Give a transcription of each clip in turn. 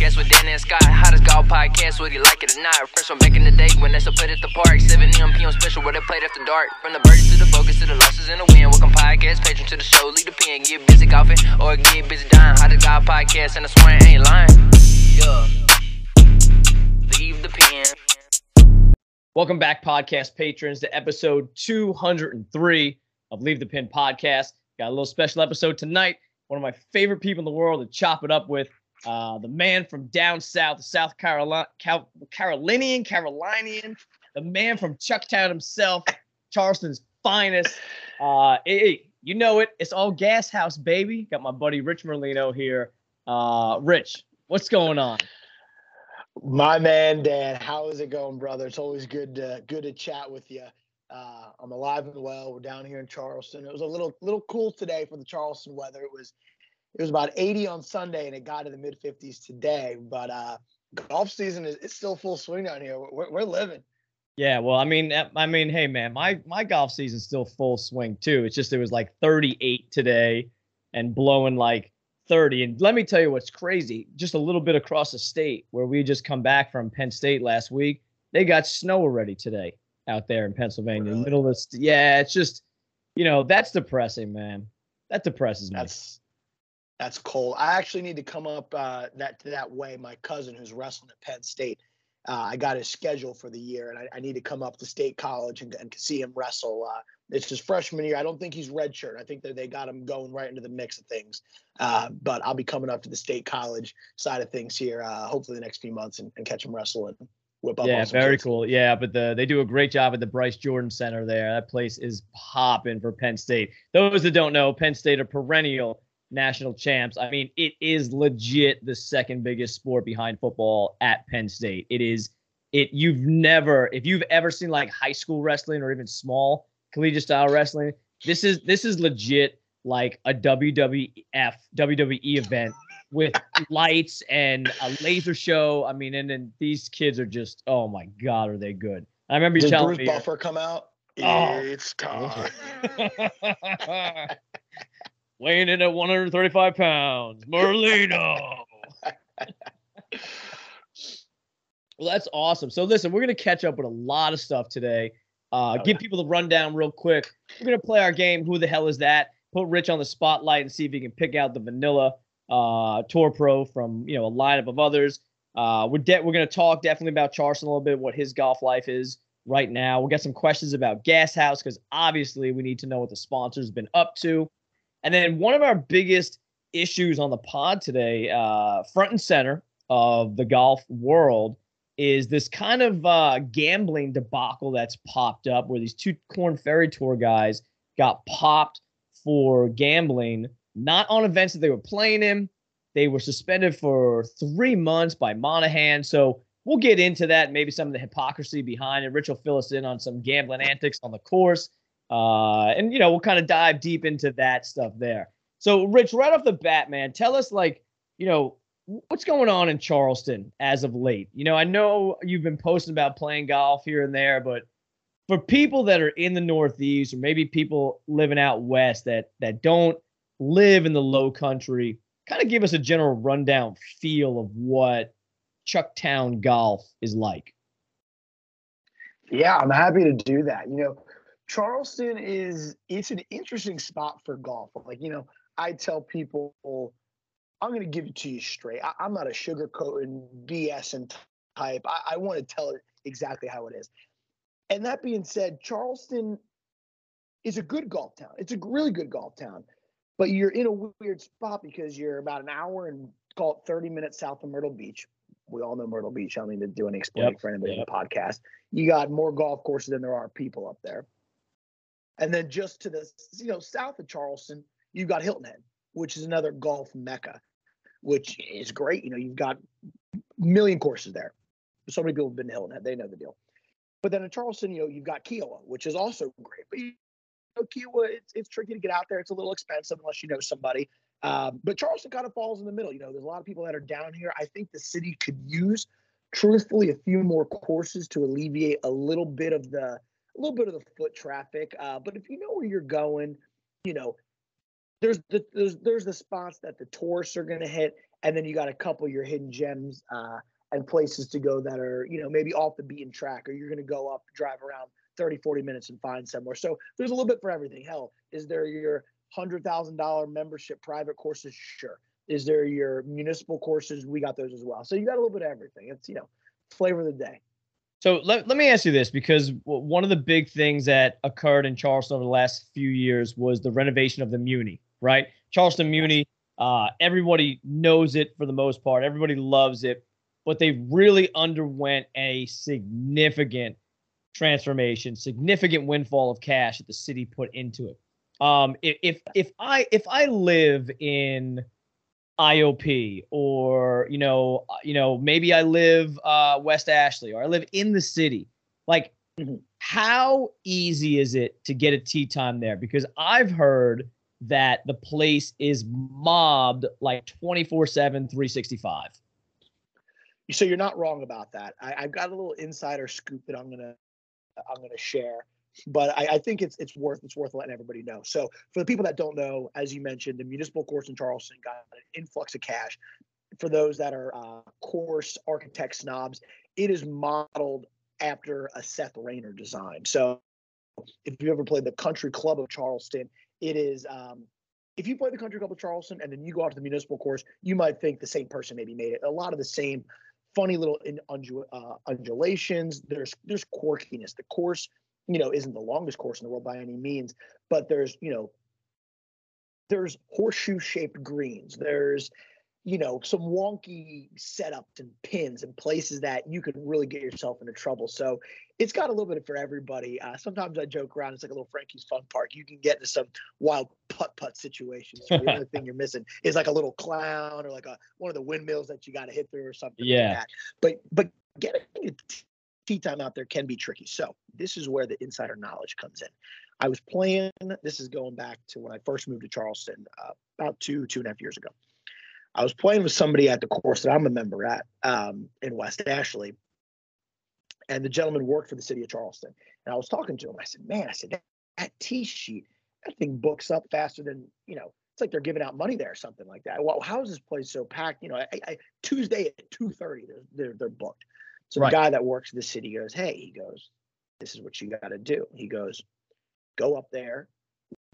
podcast with Dan and Scott. Hottest golf podcast, whether you like it or not. Fresh from back in the day when they still played at the park. 7 a.m. p.m. special where they played after dark. From the birdies to the focus to the losses and the win. Welcome podcast, patron to the show. Lead the pen, get busy golfing or get busy dying. Hottest golf podcast, and I swear I ain't lying. Yeah. Leave the Pin. Welcome back, podcast patrons, to episode 203 of Leave the Pin podcast. Got a little special episode tonight. One of my favorite people in the world to chop it up with. Uh, the man from down south, South Carolina, Cal- Carolinian, Carolinian, the man from Chucktown himself, Charleston's finest. Uh, you know it. It's all Gashouse, baby. Got my buddy Rich Merlino here. Uh, Rich, what's going on? My man Dan, how is it going, brother? It's always good to good to chat with you. Uh, I'm alive and well. We're down here in Charleston. It was a little little cool today for the Charleston weather. It was it was about 80 on Sunday and it got to the mid 50s today. But uh, golf season is it's still full swing down here. We're, we're living. Yeah, well, I mean, I mean, hey, man, my my golf season's still full swing too. It's just it was like 38 today, and blowing like 30. And let me tell you what's crazy. Just a little bit across the state where we just come back from Penn State last week, they got snow already today out there in Pennsylvania. Really? Middle of the st- yeah, it's just, you know, that's depressing, man. That depresses me. That's that's cold. I actually need to come up uh, that that way. My cousin who's wrestling at Penn State, uh, I got his schedule for the year, and I, I need to come up to State College and, and see him wrestle. Uh, it's his freshman year. I don't think he's redshirt. I think that they got him going right into the mix of things. Uh, but I'll be coming up to the State College side of things here, uh, hopefully the next few months, and, and catch him wrestle and whip up. yeah, very kids. cool. Yeah, but the they do a great job at the Bryce Jordan Center there. That place is popping for Penn State. Those that don't know, Penn State are perennial national champs. I mean, it is legit the second biggest sport behind football at Penn State. It is it you've never if you've ever seen like high school wrestling or even small collegiate style wrestling, this is this is legit like a WWF WWE event with lights and a laser show. I mean, and then these kids are just oh my god, are they good? I remember you Did telling Bruce me. Buffer come out? Oh. It's time. Weighing in at 135 pounds, Merlino. well, that's awesome. So, listen, we're going to catch up with a lot of stuff today. Uh, Oh, give people the rundown real quick. We're going to play our game, Who the Hell Is That? Put Rich on the spotlight and see if he can pick out the vanilla uh, Tour Pro from you know a lineup of others. Uh, we're de- we're going to talk definitely about Charleston a little bit, what his golf life is right now. We'll get some questions about Gashouse because obviously we need to know what the sponsor's been up to. And then one of our biggest issues on the pod today, uh, front and center of the golf world, is this kind of uh, gambling debacle that's popped up where these two Corn Ferry Tour guys got popped for gambling, not on events that they were playing in. They were suspended for three months by Monahan. So we'll get into that, maybe some of the hypocrisy behind it. Rich will fill us in on some gambling antics on the course. Uh, and, you know, we'll kind of dive deep into that stuff there. So, Rich, right off the bat, man, tell us, like, you know, what's going on in Charleston as of late? You know, I know you've been posting about playing golf here and there, but for people that are in the Northeast or maybe people living out west that that don't live in the low country, kind of give us a general rundown feel of what Chucktown golf is like. Yeah, I'm happy to do that. You know, Charleston is it's an interesting spot for golf. Like, you know, I tell people I'm gonna give it to you straight. I, I'm not a sugarcoating BS and type. I, I want to tell it exactly how it is. And that being said, Charleston is a good golf town. It's a really good golf town, but you're in a weird spot because you're about an hour and call it 30 minutes south of Myrtle Beach. We all know Myrtle Beach. I don't need to do any explaining Yep, for anybody yep. in the podcast. You got more golf courses than there are people up there. And then just to the you know south of Charleston, you've got Hilton Head, which is another golf mecca, which is great. You know, you've got million courses there. So many people have been to Hilton Head; they know the deal. But then in Charleston, you know, you've got Kiawah, which is also great. But you know, Kiawah, it's it's tricky to get out there. It's a little expensive unless you know somebody. Um, but Charleston kind of falls in the middle. You know, there's a lot of people that are down here. I think the city could use, truthfully, a few more courses to alleviate a little bit of the a little bit of the foot traffic. Uh, but if you know where you're going, you know, there's the there's there's the spots that the tourists are going to hit, and then you got a couple of your hidden gems uh, and places to go that are you know maybe off the beaten track, or you're going to go up, drive around 30, 40 minutes and find somewhere. So there's a little bit for everything. Hell, is there your hundred thousand dollar membership private courses? Sure. Is there your municipal courses? We got those as well. So you got a little bit of everything. It's you know flavor of the day. So let, let me ask you this because one of the big things that occurred in Charleston over the last few years was the renovation of the Muni, right? Charleston Muni, uh, everybody knows it for the most part, everybody loves it, but they really underwent a significant transformation, significant windfall of cash that the city put into it. Um, if, if if I if I live in IOP or you know uh, you know maybe I live uh, West Ashley or I live in the city. Like mm-hmm. how easy is it to get a tee time there? Because I've heard that the place is mobbed like 24/7 365. So you're not wrong about that. I, I've got a little insider scoop that I'm gonna I'm gonna share but I, I, think it's it's worth it's worth letting everybody know. So for the people that don't know, as you mentioned, the municipal course in Charleston got an influx of cash. For those that are uh, course architect snobs, it is modeled after a Seth Raynor design. So if you ever played the Country Club of Charleston, it is. Um, if you play the Country Club of Charleston and then you go out to the municipal course, you might think the same person maybe made it. A lot of the same funny little in, uh, undulations. There's there's quirkiness. The course you know, isn't the longest course in the world by any means, but there's, you know, there's horseshoe shaped greens. There's, you know, some wonky setups and pins and places that you can really get yourself into trouble. So it's got a little bit for everybody. Uh, sometimes I joke around. It's like a little Frankie's Fun Park. You can get into some wild putt putt situations. So the only thing you're missing is like a little clown or like a one of the windmills that you got to hit through or something. Yeah. Like that. But but getting time out there can be tricky. So this is where the insider knowledge comes in. I was playing. This is going back to when I first moved to Charleston uh, about two two and a half years ago. I was playing with somebody at the course that I'm a member at um, in West Ashley, and the gentleman worked for the city of Charleston. And I was talking to him. I said, "Man, I said that, that tee sheet, that thing books up faster than you know. It's like they're giving out money there or something like that. Well, how is this place so packed? You know, I, I, Tuesday at two thirty, they're, they're they're booked. So right. the guy that works the city goes, Hey, he goes, This is what you got to do. He goes, Go up there.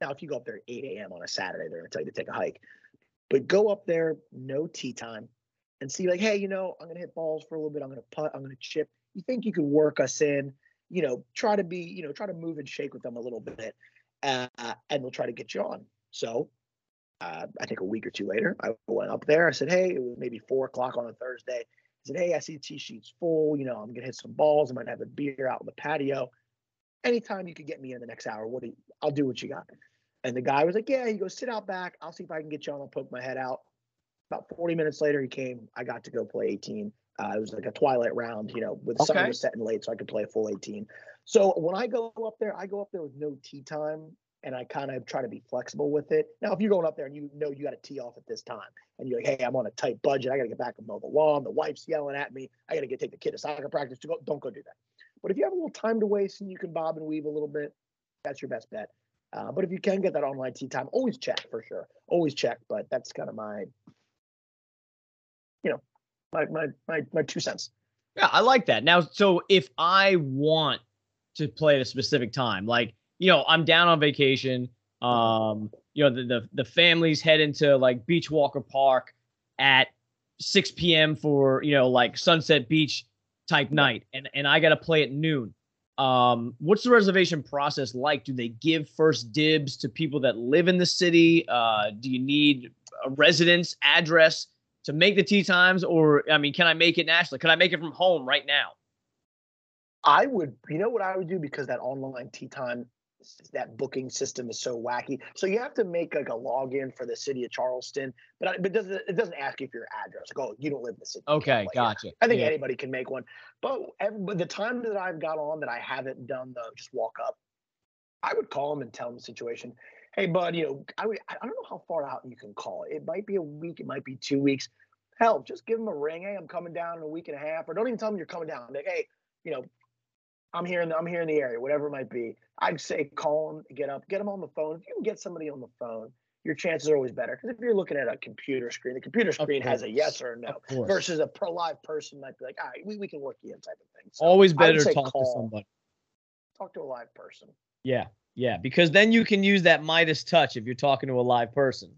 Now, if you go up there at 8 a.m. on a Saturday, they're going to tell you to take a hike. But go up there, no tee time, and see, like, hey, you know, I'm going to hit balls for a little bit. I'm going to putt. I'm going to chip. You think you could work us in? You know, try to be, you know, try to move and shake with them a little bit, uh, and they'll try to get you on. So, uh, I think a week or two later, I went up there. I said, hey, it was maybe four o'clock on a Thursday said, Hey, I see the tee sheet's full. You know, I'm gonna hit some balls. I might have a beer out in the patio. Anytime you could get me in the next hour, what do you, I'll do what you got. And the guy was like, Yeah, he goes, sit out back. I'll see if I can get you on. I'll poke my head out. About 40 minutes later, he came. I got to go play 18. Uh, it was like a twilight round, you know, with okay. sun was setting late, so I could play a full 18. So when I go up there, I go up there with no tee time and I kind of try to be flexible with it. Now, if you're going up there and you know you got to tee off at this time, and you're like, "Hey, I'm on a tight budget. I got to get back and mow the lawn. The wife's yelling at me. I got to get take the kid to soccer practice to go." Don't go do that. But if you have a little time to waste and you can bob and weave a little bit, that's your best bet. Uh, but if you can get that online tee time, always check for sure. Always check. But that's kind of my, you know, my my my my two cents. Yeah, I like that. Now, so if I want to play at a specific time, like you know, I'm down on vacation. Um, you know, the the, the families head into like Beachwalker Park at 6 p.m. for you know like Sunset Beach type night, and and I got to play at noon. Um, what's the reservation process like? Do they give first dibs to people that live in the city? Uh, do you need a residence address to make the tee times, or I mean, can I make it nationally? Can I make it from home right now? I would, you know what I would do because that online tee time that booking system is so wacky. So you have to make like a login for the city of Charleston, but, but it doesn't, it doesn't ask you for your address. Like, oh, you don't live in the city. Okay, gotcha. I think yeah. anybody can make one, but, every, the time that I've got on that I haven't done the just walk up, I would call them and tell them the situation. Hey, bud, you know, I would, I don't know how far out you can call it. It might be a week, it might be two weeks. Hell, just give them a ring. Hey, I'm coming down in a week and a half, or don't even tell them you're coming down. Like, hey, you know, I'm here in the, I'm here in the area, whatever it might be. I'd say call them, get up, get them on the phone. If you can get somebody on the phone, your chances are always better. Because if you're looking at a computer screen, the computer screen has a yes or a no. Versus a pro live person might be like, all right, we, we can work you in type of thing. So Always better to talk to call. somebody. talk to a live person. Yeah, yeah, because then you can use that Midas touch if you're talking to a live person.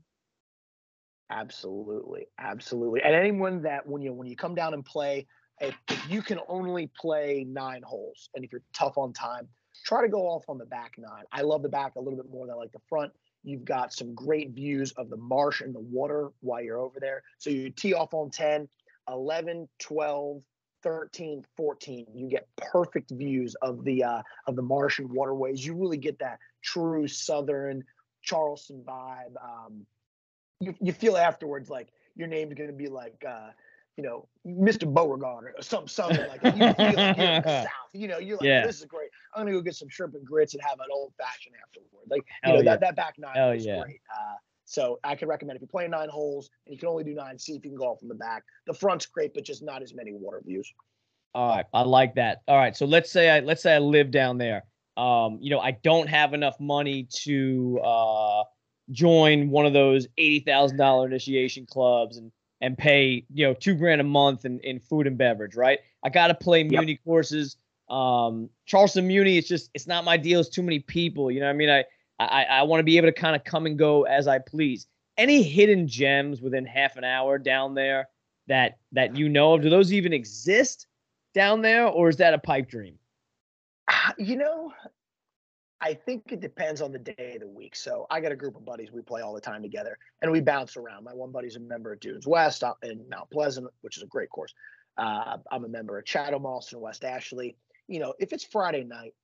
Absolutely, absolutely. And anyone that when you when you come down and play, if, if you can only play nine holes, and if you're tough on time, try to go off on the back nine. I love the back a little bit more than I like the front. You've got some great views of the marsh and the water while you're over there. So you tee off on 10, 11, 12, 13, 14. You get perfect views of the uh, of the marsh and waterways. You really get that true southern Charleston vibe. Um, you, you feel afterwards like your name's going to be like uh, you know Mr. Beauregard or something something like that. You feel like you're in the South. You know, you're like, Yeah. this is great. I'm gonna go get some shrimp and grits and have an old fashioned afterward. Like you know yeah. that that back nine is yeah. great. Uh, so I can recommend if you're playing nine holes and you can only do nine, see if you can go off from the back. The front's great, but just not as many water views. All right, I like that. All right, so let's say I let's say I live down there. Um, you know, I don't have enough money to uh join one of those eighty thousand dollar initiation clubs and and pay you know two grand a month in, in food and beverage, right? I got to play Muni courses. Um, Charleston Muni, it's just it's not my deal. It's too many people. You know what I mean? I I I want to be able to kind of come and go as I please. Any hidden gems within half an hour down there that that you know of? Do those even exist down there, or is that a pipe dream? Ah, You know, I think it depends on the day of the week. So I got a group of buddies. We play all the time together, and we bounce around. My one buddy's a member of Dunes West in Mount Pleasant, which is a great course. Uh, I'm a member of Chatham Austin West Ashley. You know, if it's Friday night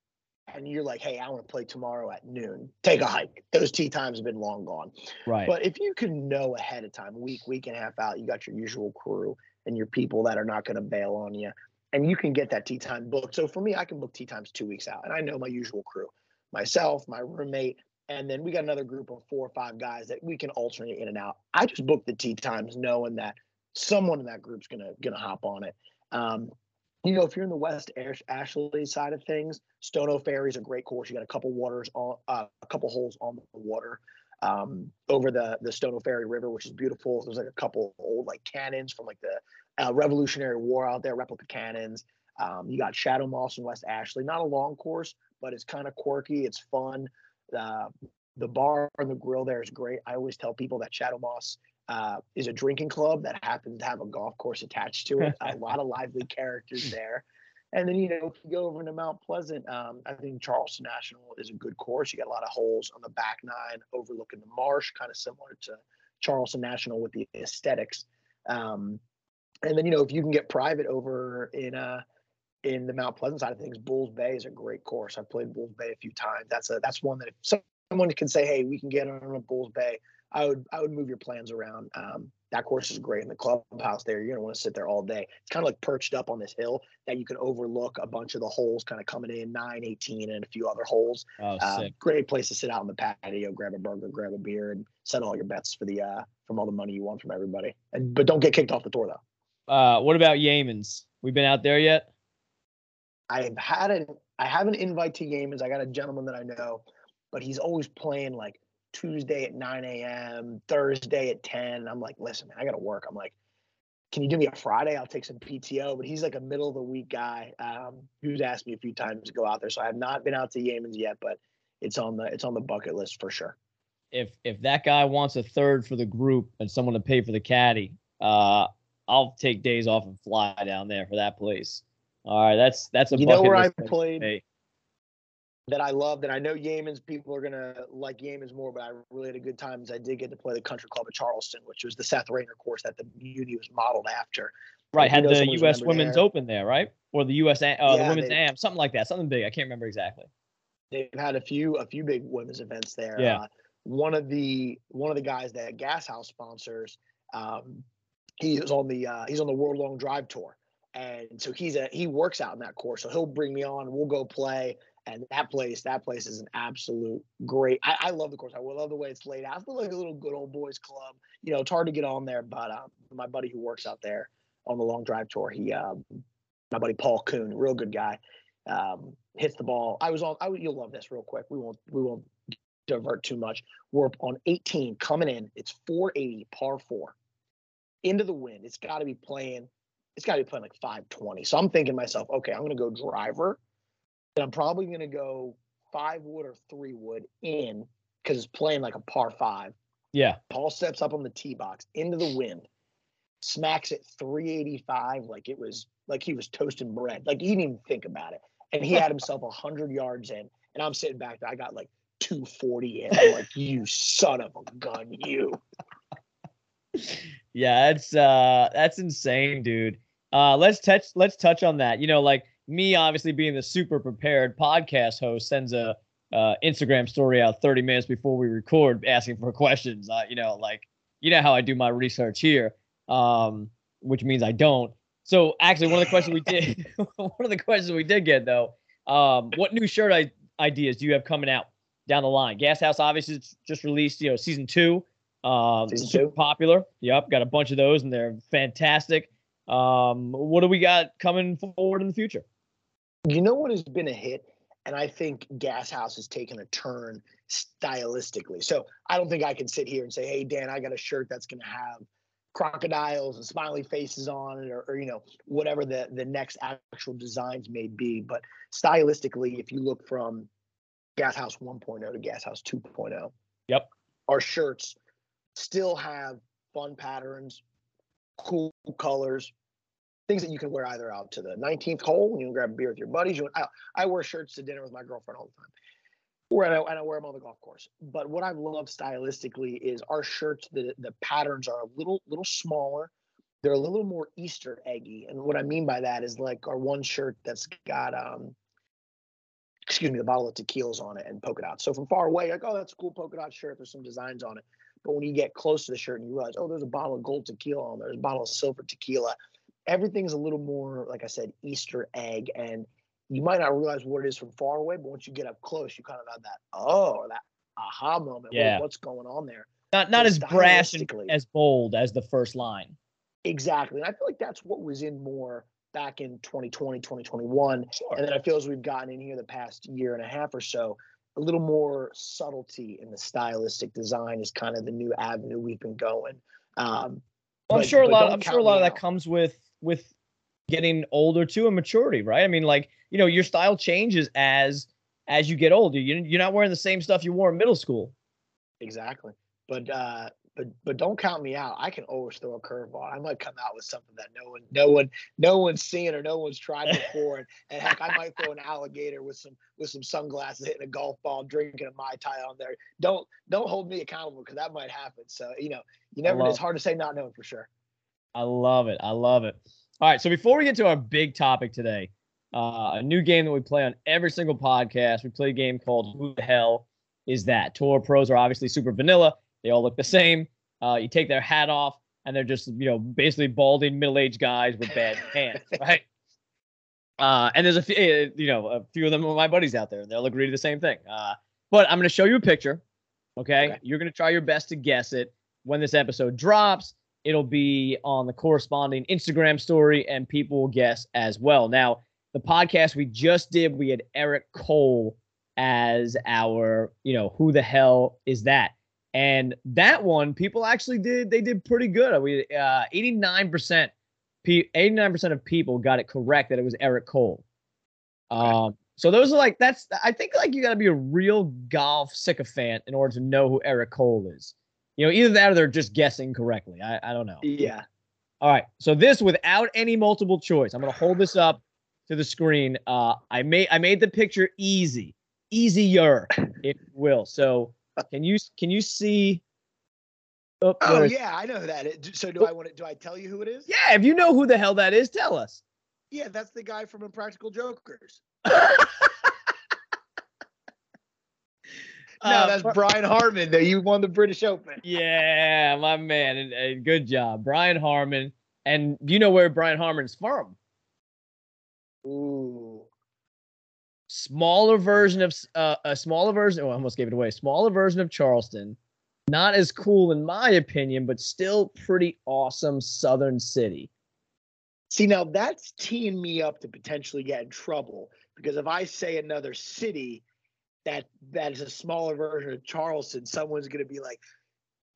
and you're like, "Hey, I want to play tomorrow at noon," take a hike. Those tee times have been long gone. Right. But if you can know ahead of time, week, week and a half out, you got your usual crew and your people that are not going to bail on you, and you can get that tee time booked. So for me, I can book tee times two weeks out, and I know my usual crew, myself, my roommate, and then we got another group of four or five guys that we can alternate in and out. I just book the tee times knowing that someone in that group's gonna gonna hop on it. Um, you know, if you're in the West Ash- Ashley side of things, Stono Ferry is a great course. You got a couple waters on, uh, a couple holes on the water um, over the the Stono Ferry River, which is beautiful. There's like a couple old like cannons from like the uh, Revolutionary War out there, replica cannons. Um, you got Shadow Moss and West Ashley. Not a long course, but it's kind of quirky. It's fun. Uh, the bar and the grill there is great. I always tell people that Shadow Moss uh, is a drinking club that happens to have a golf course attached to it. a lot of lively characters there. And then, you know, if you go over to Mount Pleasant, um, I think Charleston National is a good course. You got a lot of holes on the back nine overlooking the marsh, kind of similar to Charleston National with the aesthetics. Um, and then, you know, if you can get private over in uh in the Mount Pleasant side of things, Bulls Bay is a great course. I've played Bulls Bay a few times. That's a that's one that if someone can say, hey, we can get on a Bulls Bay, I would I would move your plans around. Um, that course is great in the clubhouse there. You're gonna want to sit there all day. It's kind of like perched up on this hill that you can overlook a bunch of the holes kind of coming in 9, 18, and a few other holes. oh, Uh, sick. great place to sit out on the patio, grab a burger, grab a beer, and set all your bets for the uh from all the money you want from everybody. And but don't get kicked off the tour though. Uh, what about Yeamans? We've been out there yet? I've had an I have an invite to Yeamans. I got a gentleman that I know, but he's always playing like Tuesday at 9 a.m., Thursday at 10. I'm like, listen, I gotta work. I'm like, can you do me a Friday? I'll take some PTO. But he's like a middle of the week guy um, who's asked me a few times to go out there. So I have not been out to Yeamans yet, but it's on the it's on the bucket list for sure. If if that guy wants a third for the group and someone to pay for the caddy, uh, I'll take days off and fly down there for that place. All right, that's that's a You know where I played? that I love that I know Yeamans people are gonna like Yeamans more, but I really had a good time as I did get to play the country club at Charleston, which was the Seth Raynor course that the Muni was modeled after. Right, had the U.S. Women's there. Open there, right? Or the U.S. Uh, the Women's they- AM, something like that, something big. I can't remember exactly. They've had a few a few big women's events there. Yeah. Uh, one of the one of the guys that Gashouse sponsors, um, he is on the uh, he's on the World Long Drive tour, and so he's a he works out in that course. So he'll bring me on. We'll go play. And that place, that place is an absolute great. I, I love the course. I love the way it's laid out. It's like a little good old boys club. You know, it's hard to get on there, but um, my buddy who works out there on the long drive tour, he, um, my buddy Paul Coon, real good guy, um, hits the ball. I was on. I you'll love this real quick. We won't we won't divert too much. We're on 18 coming in. It's 480 par four into the wind. It's got to be playing. It's got to be playing like 520. So I'm thinking to myself, okay, I'm going to go driver, and I'm probably going to go five wood or three wood in because it's playing like a par five. Yeah. Paul steps up on the tee box into the wind, smacks it 385 like it was like he was toasting bread. Like he didn't even think about it. And he had himself 100 yards in. And I'm sitting back there. I got like 240 in. I'm like, you son of a gun, you. Yeah, that's uh that's insane, dude. Uh let's touch let's touch on that. You know, like me obviously being the super prepared podcast host sends a uh, Instagram story out 30 minutes before we record asking for questions. Uh, you know, like you know how I do my research here. Um, which means I don't. So actually, one of the questions we did, one of the questions we did get though, um, what new shirt I- ideas do you have coming out down the line? Gashouse obviously just released, you know, season two. Um, Season super two. popular. Yep, got a bunch of those and they're fantastic. Um, what do we got coming forward in the future? You know what has been a hit? And I think Gashouse has taken a turn stylistically. So I don't think I can sit here and say, hey, Dan, I got a shirt that's going to have crocodiles and smiley faces on it, or, or you know, whatever the, the next actual designs may be. But stylistically, if you look from Gashouse 1.0 to Gashouse 2.0, Yep. our shirts still have fun patterns, cool colors, things that you can wear either out to the 19th hole, when you grab a beer with your buddies. You, I, I wear shirts to dinner with my girlfriend all the time. And I, and I wear them on the golf course. But what I've loved stylistically is our shirts. The the patterns are a little little smaller. They're a little more Easter eggy. And what I mean by that is like our one shirt that's got um, excuse me, the bottle of tequilas on it and polka dots. So from far away, like oh that's a cool polka dot shirt. There's some designs on it. But when you get close to the shirt and you realize, oh, there's a bottle of gold tequila on there, there's a bottle of silver tequila. Everything's a little more, like I said, Easter egg. And you might not realize what it is from far away, but once you get up close, you kind of have that, oh, that aha moment. Yeah. what's going on there? Not not as brash and as bold as the first line. Exactly. And I feel like that's what was in more back in 2020, 2021. Sure. And then I feel as we've gotten in here the past year and a half or so, a little more subtlety in the stylistic design is kind of the new avenue we've been going. Um, Well, I'm sure a lot. I'm sure a lot of that out. comes with with getting older too and maturity, right? I mean, like you know, your style changes as as you get older. You you're not wearing the same stuff you wore in middle school. Exactly. But uh but but don't count me out. I can always throw a curveball. I might come out with something that no one no one no one's seen or no one's tried before. and, and heck, I might throw an alligator with some with some sunglasses hitting a golf ball, drinking a Mai Tai on there. Don't don't hold me accountable because that might happen. So, you know, you never love- it's hard to say not knowing for sure. I love it. I love it. All right. So before we get to our big topic today, uh, a new game that we play on every single podcast, we play a game called Who the Hell Is That? Tour pros are obviously super vanilla. They all look the same. Uh, you take their hat off, and they're just, you know, basically balding middle aged guys with bad hands, right? Uh, and there's a few, eh, you know, a few of them are my buddies out there. And they'll agree to the same thing. Uh, but I'm going to show you a picture. Okay? Okay. You're going to try your best to guess it. When this episode drops, it'll be on the corresponding Instagram story, and people will guess as well. Now, the podcast we just did, we had Eric Cole as our, you know, who the hell is that? And that one, people actually did, they did pretty good. We, uh, 89%, pe- 89% of people got it correct that it was Eric Cole. Um, so those are like, that's, I think like you got to be a real golf sycophant in order to know who Eric Cole is. You know, either that or they're just guessing correctly. I, I don't know. Yeah. All right. So this without any multiple choice. I'm gonna hold this up to the screen. Uh I made I made the picture easy. Easier, if you will. So can you can you see oh, Oh yeah, I know who that is. So do I want to do I tell you who it is? Yeah, if you know who the hell that is, tell us. Yeah, that's the guy from Impractical Jokers. No, Uh, that's Bri- Brian Harman. That you won the British Open. yeah, my man. And, and good job. Brian Harman. And do you know where Brian Harman's from? Ooh. Smaller version of uh, a smaller version. Oh, I almost gave it away. Smaller version of Charleston. Not as cool in my opinion, but still pretty awesome Southern city. See, now that's teeing me up to potentially get in trouble because if I say another city, that that is a smaller version of Charleston, someone's gonna be like,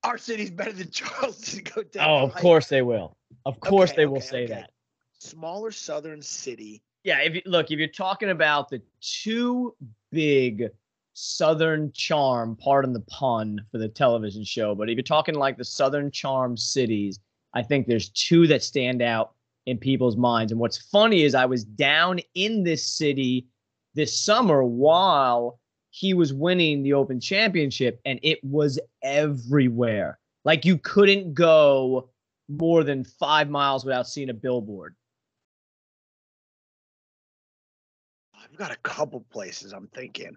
"Our city's better than Charleston." Go down. Oh, of hike." course they will. Of course Okay, they will okay, say okay. that. Smaller southern city. Yeah, if you look, if you're talking about the two big southern charm, pardon the pun for the television show, but if you're talking like the southern charm cities, I think there's two that stand out in people's minds. And what's funny is I was down in this city this summer while he was winning the Open Championship, and it was everywhere. Like you couldn't go more than five miles without seeing a billboard. Got a couple places I'm thinking.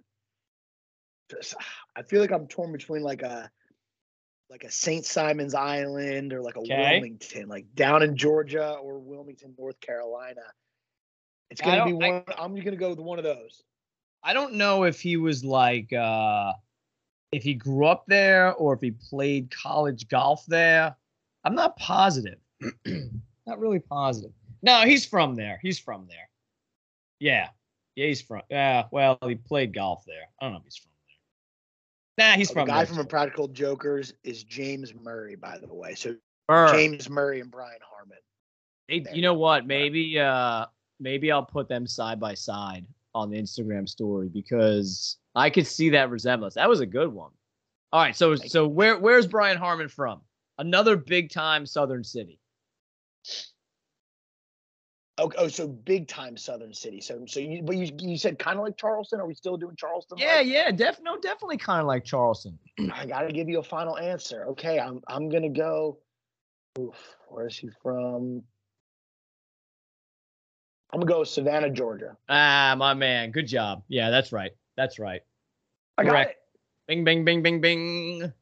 Just, I feel like I'm torn between like a like a St. Simon's Island or like a Okay. Wilmington, like down in Georgia or Wilmington, North Carolina. It's gonna be don't- I- one. I'm gonna go with one of those. I don't know if he was like uh if he grew up there or if he played college golf there. I'm not positive. not really positive. No, he's from there. He's from there. Yeah. Yeah, he's from yeah, well, he played golf there. I don't know if he's from there. Nah, he's Oh, from the guy there. from Impractical Jokers is James Murray, by the way. So Burr. James Murray and Brian Harman. Hey, There you know what? Maybe uh maybe I'll put them side by side on the Instagram story because I could see that resemblance. That was a good one. All right, so Thank so where where's Brian Harman from? Another big time Southern city. Oh, oh, so big time Southern city. So, so you, but you, you said kind of like Charleston. Are we still doing Charleston? Yeah, Like, yeah, def no, definitely kind of like Charleston. I got to give you a final answer. Okay, I'm, I'm gonna go. Oof, where's he from? I'm gonna go Savannah, Georgia. Ah, my man, good job. Yeah, that's right. That's right. I got it. Bing, bing, bing, bing, bing.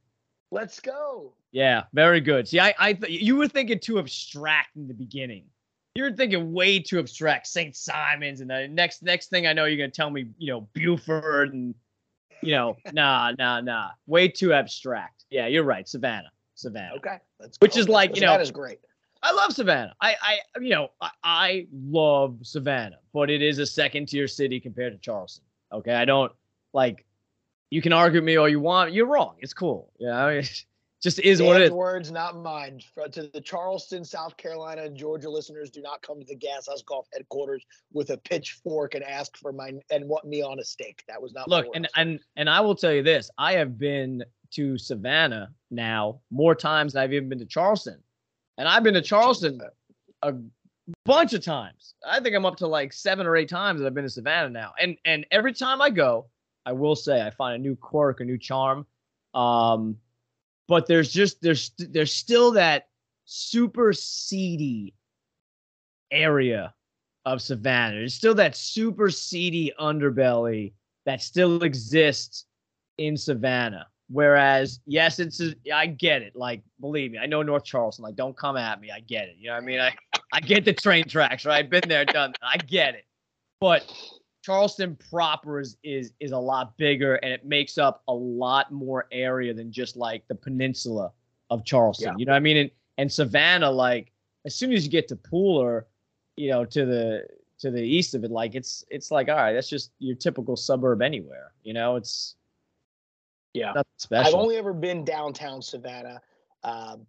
Let's go. Yeah, very good. See, I, I, th- you were thinking too abstract in the beginning. You were thinking way too abstract. St. Simons, and the next, next thing I know, you're gonna tell me, you know, Beaufort, and you know, nah, nah, nah, way too abstract. Yeah, you're right. Savannah, Savannah. Okay. Which is like, you know- Savannah's great. I love Savannah. I, I, you know, I, I love Savannah, but it is a second tier city compared to Charleston. Okay, I don't like. You can argue with me all you want. You're wrong. It's cool. You know, just is what it words, not mine. To the Charleston, South Carolina, and Georgia listeners, do not come to the Gashouse Golf headquarters with a pitchfork and ask for my and want me on a stake. That was not. Look, and and and I will tell you this: I have been to Savannah now more times than I've even been to Charleston, and I've been to Charleston a bunch of times. I think I'm up to like seven or eight times that I've been to Savannah now, and and every time I go, I will say I find a new quirk, a new charm. Um, but there's just there's there's still that super seedy area of Savannah. There's still that super seedy underbelly that still exists in Savannah. Whereas, yes, it's I get it. Like, believe me, I know North Charleston. Like, don't come at me. I get it. You know what I mean? I I get the train tracks, right? I've been there, done that. I get it. But Charleston proper is is is a lot bigger and it makes up a lot more area than just like the peninsula of Charleston. Yeah. You know what I mean? And and Savannah, like as soon as you get to Pooler, you know, to the to the east of it, like it's it's like all right, that's just your typical suburb anywhere. You know, it's Yeah. nothing I've only ever been downtown Savannah. Um,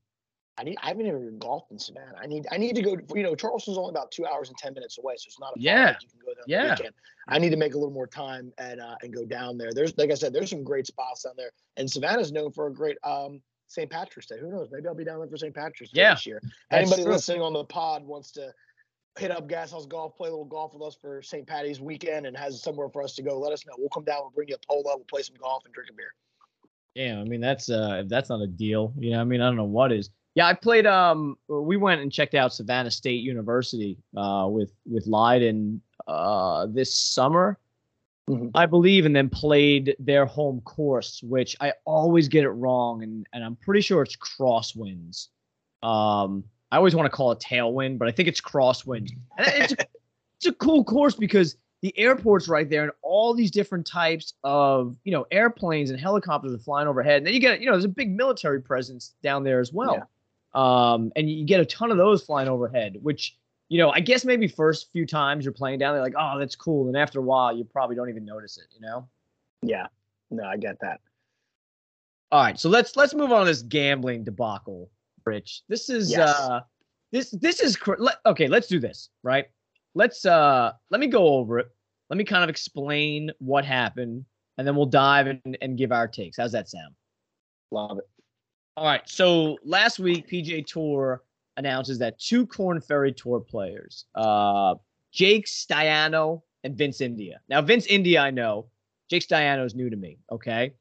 I need. I haven't even golfed in Savannah. I need. I need to go. You know, Charleston's only about two hours and ten minutes away, so it's not a Yeah. You can go there on the Yeah. weekend. I need to make a little more time and uh, and go down there. There's like I said, there's some great spots down there, and Savannah's known for a great um St. Patrick's Day. Who knows? Maybe I'll be down there for St. Patrick's Day Yeah, this year. Anybody true. listening on the pod wants to hit up Gashouse Golf, play a little golf with us for St. Patty's weekend, and has somewhere for us to go. Let us know. We'll come down. We'll bring you a polo. We'll play some golf and drink a beer. Yeah, I mean that's uh if that's not a deal, you know, I mean I don't know what is. Yeah, I played um we went and checked out Savannah State University uh with with Leiden uh this summer. Mhm. I believe and then played their home course, which I always get it wrong and and I'm pretty sure it's crosswinds. Um I always want to call it tailwind, but I think it's crosswind. And it's a, it's a cool course because the airport's right there and all these different types of you know airplanes and helicopters are flying overhead and then you get you know there's a big military presence down there as well um and you get a ton of those flying overhead which you know i guess maybe first few times you're playing down there like oh that's cool and after a while you probably don't even notice it you know Yeah. No, I get that. All right, so let's let's move on to this gambling debacle, Rich. This is Yes. uh this this is cr- let, okay. Let's do this right. Let's uh let me go over it. Let me kind of explain what happened, and then we'll dive and, and give our takes. How's that sound? Love it. All right. So last week, PGA Tour announces that two Corn Ferry Tour players, uh, Jake Staiano and Vince India. Now, Vince India, I know. Jake Staiano is new to me. Okay.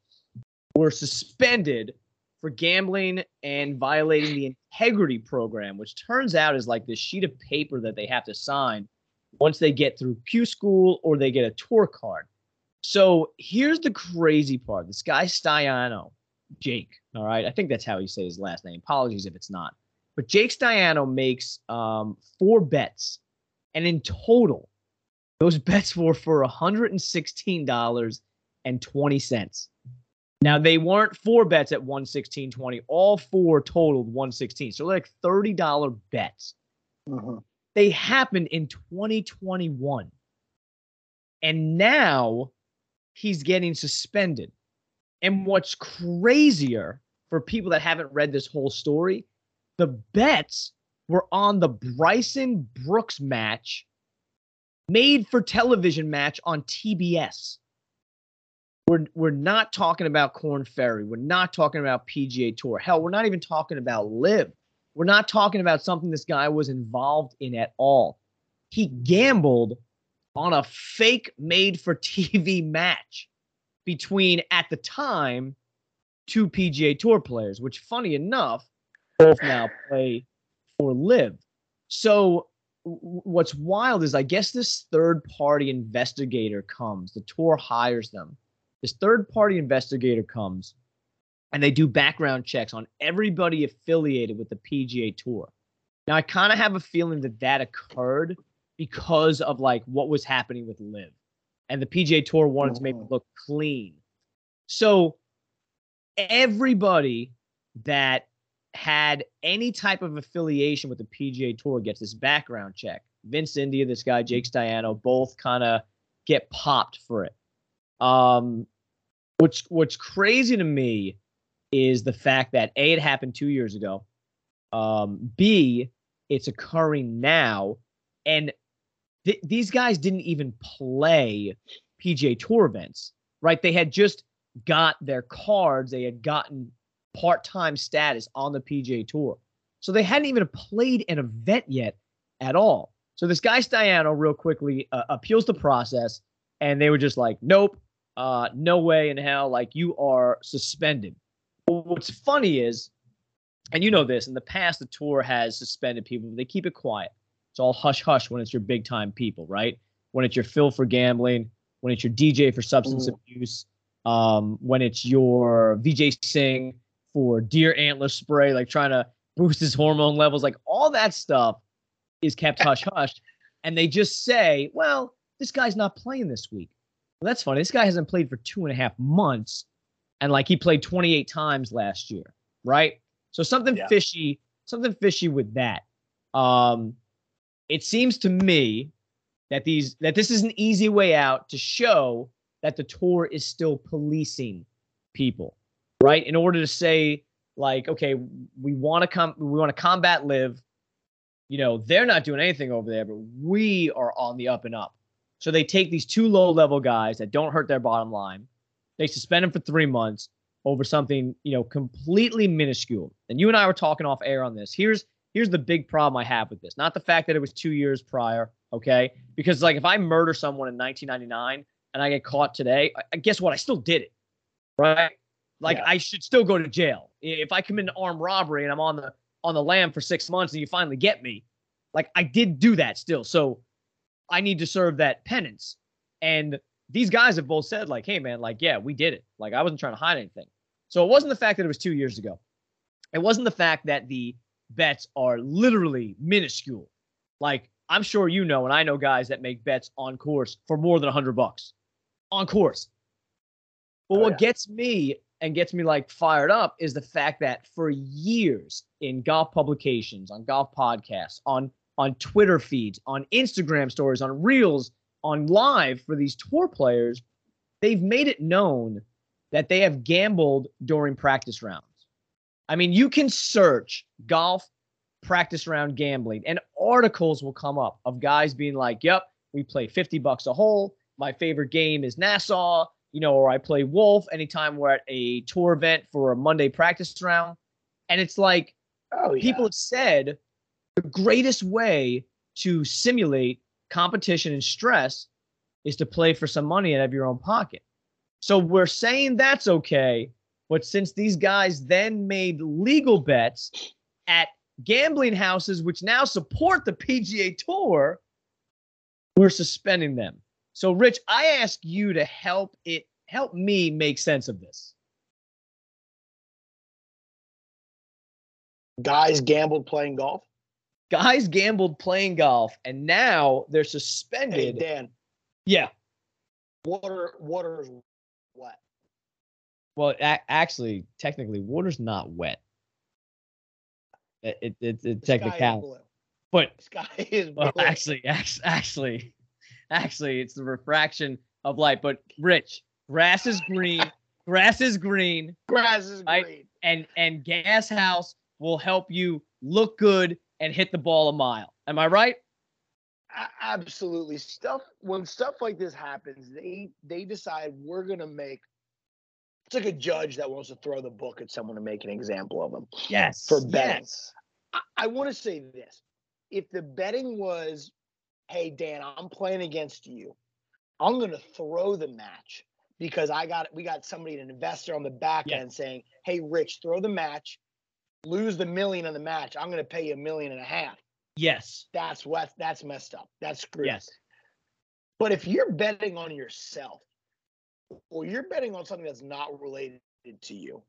Were suspended for gambling and violating the integrity program, which turns out is like this sheet of paper that they have to sign once they get through Q School or they get a tour card. So here's the crazy part. This guy Staiano, Jake. All right. I think that's how you say his last name. Apologies if it's not. But Jake Staiano makes um, four bets. And in total, those bets were for $116.20. Now they weren't four bets at 116.20. All four totaled 116. So like $30 bets. Mhm. They happened in 2021. And now he's getting suspended. And what's crazier for people that haven't read this whole story, the bets were on the Bryson Brooks match, made for television match on TBS. We're, we're not talking about Corn Ferry. We're not talking about PGA Tour. Hell, we're not even talking about LIV. We're not talking about something this guy was involved in at all. He gambled on a fake made for TV match between, at the time, two PGA Tour players, which, funny enough, both now play for LIV. So, what's wild is I guess this third party investigator comes, the tour hires them. This third party investigator comes and they do background checks on everybody affiliated with the PGA Tour. Now, I kind of have a feeling that that occurred because of like what was happening with LIV, and the PGA Tour wanted to make it Mhm. look clean. So everybody that had any type of affiliation with the PGA Tour gets this background check. Vince India, this guy Jake Staiano, both kind of get popped for it. Um, which what's crazy to me is the fact that a it happened two years ago. Um, B it's occurring now, and th- these guys didn't even play PGA Tour events, right? They had just got their cards. They had gotten part-time status on the PGA Tour, so they hadn't even played an event yet at all. So this guy Staiano, real quickly, uh, appeals the process, and they were just like, "Nope, uh, no way in hell! Like you are suspended." What's funny is, and you know this, in the past the tour has suspended people. They keep it quiet. It's all hush hush when it's your big time people, right? When it's your Phil for gambling, when it's your DJ for substance Mm. abuse, um, when it's your Vijay Singh for deer antler spray, like trying to boost his hormone levels, like all that stuff is kept hush hush. And they just say, well, this guy's not playing this week. Well, that's funny. This guy hasn't played for two and a half months. And like he played 28 times last year, right? So something Yeah. fishy, something fishy with that. Um, it seems to me that these that this is an easy way out to show that the tour is still policing people, right? In order to say like, okay, we want to come, we want to combat LIV. You know, they're not doing anything over there, but we are on the up and up. So they take these two low level guys that don't hurt their bottom line. They suspend them for three months over something, you know, completely minuscule. And you and I were talking off air on this. Here's here's the big problem I have with this. Not the fact that it was two years prior, okay? Because like if I murder someone in 1999 and I get caught today, I, guess what? I still did it, right? Like Yeah. I should still go to jail. If I commit an armed robbery and I'm on the on the lam for six months and you finally get me, like I did do that still. So I need to serve that penance. And these guys have both said, like, hey man, like, yeah, we did it. Like I wasn't trying to hide anything. So it wasn't the fact that it was two years ago. It wasn't the fact that the bets are literally minuscule. Like I'm sure you know, and I know guys that make bets on course for more than a hundred bucks on course. But Oh, what yeah. gets me and gets me like fired up is the fact that for years in golf publications, on golf podcasts, on on Twitter feeds, on Instagram stories, on reels, on live for these tour players, they've made it known that they have gambled during practice rounds. I mean, you can search golf practice round gambling and articles will come up of guys being like, "Yep, we play 50 bucks a hole. My favorite game is Nassau, you know, or I play Wolf anytime we're at a tour event for a Monday practice round." And it's like Oh yeah. people have said the greatest way to simulate competition and stress is to play for some money out of your own pocket. So we're saying that's okay. But since these guys then made legal bets at gambling houses, which now support the PGA Tour, we're suspending them. So, Rich, I ask you to help it help me make sense of this. guys gambled playing golf. Guys gambled playing golf, and now they're Hey suspended. Dan, yeah. water water is wet. Well, a- actually, technically, water's not wet. It, it, it's a The sky is technicality, blue. but The Sky is blue. well, actually, actually, actually, actually, it's the refraction of light. But Rich, grass is green. grass is green, grass is I- green. and and Gashouse will help you look good and hit the ball a mile. Am I right? Absolutely stuff when stuff like this happens they they decide we're gonna make it's like a judge that wants to throw the book at someone to make an example of them Yes. for betting Yes. i, I want to say this if the betting was hey dan i'm playing against you i'm gonna throw the match because i got we got somebody an investor on the back Yeah. end saying hey rich throw the match lose the million in the match i'm gonna pay you a million and a half Yes. that's what that's messed up that's screwed Yes. But if you're betting on yourself, or you're betting on something that's not related to you,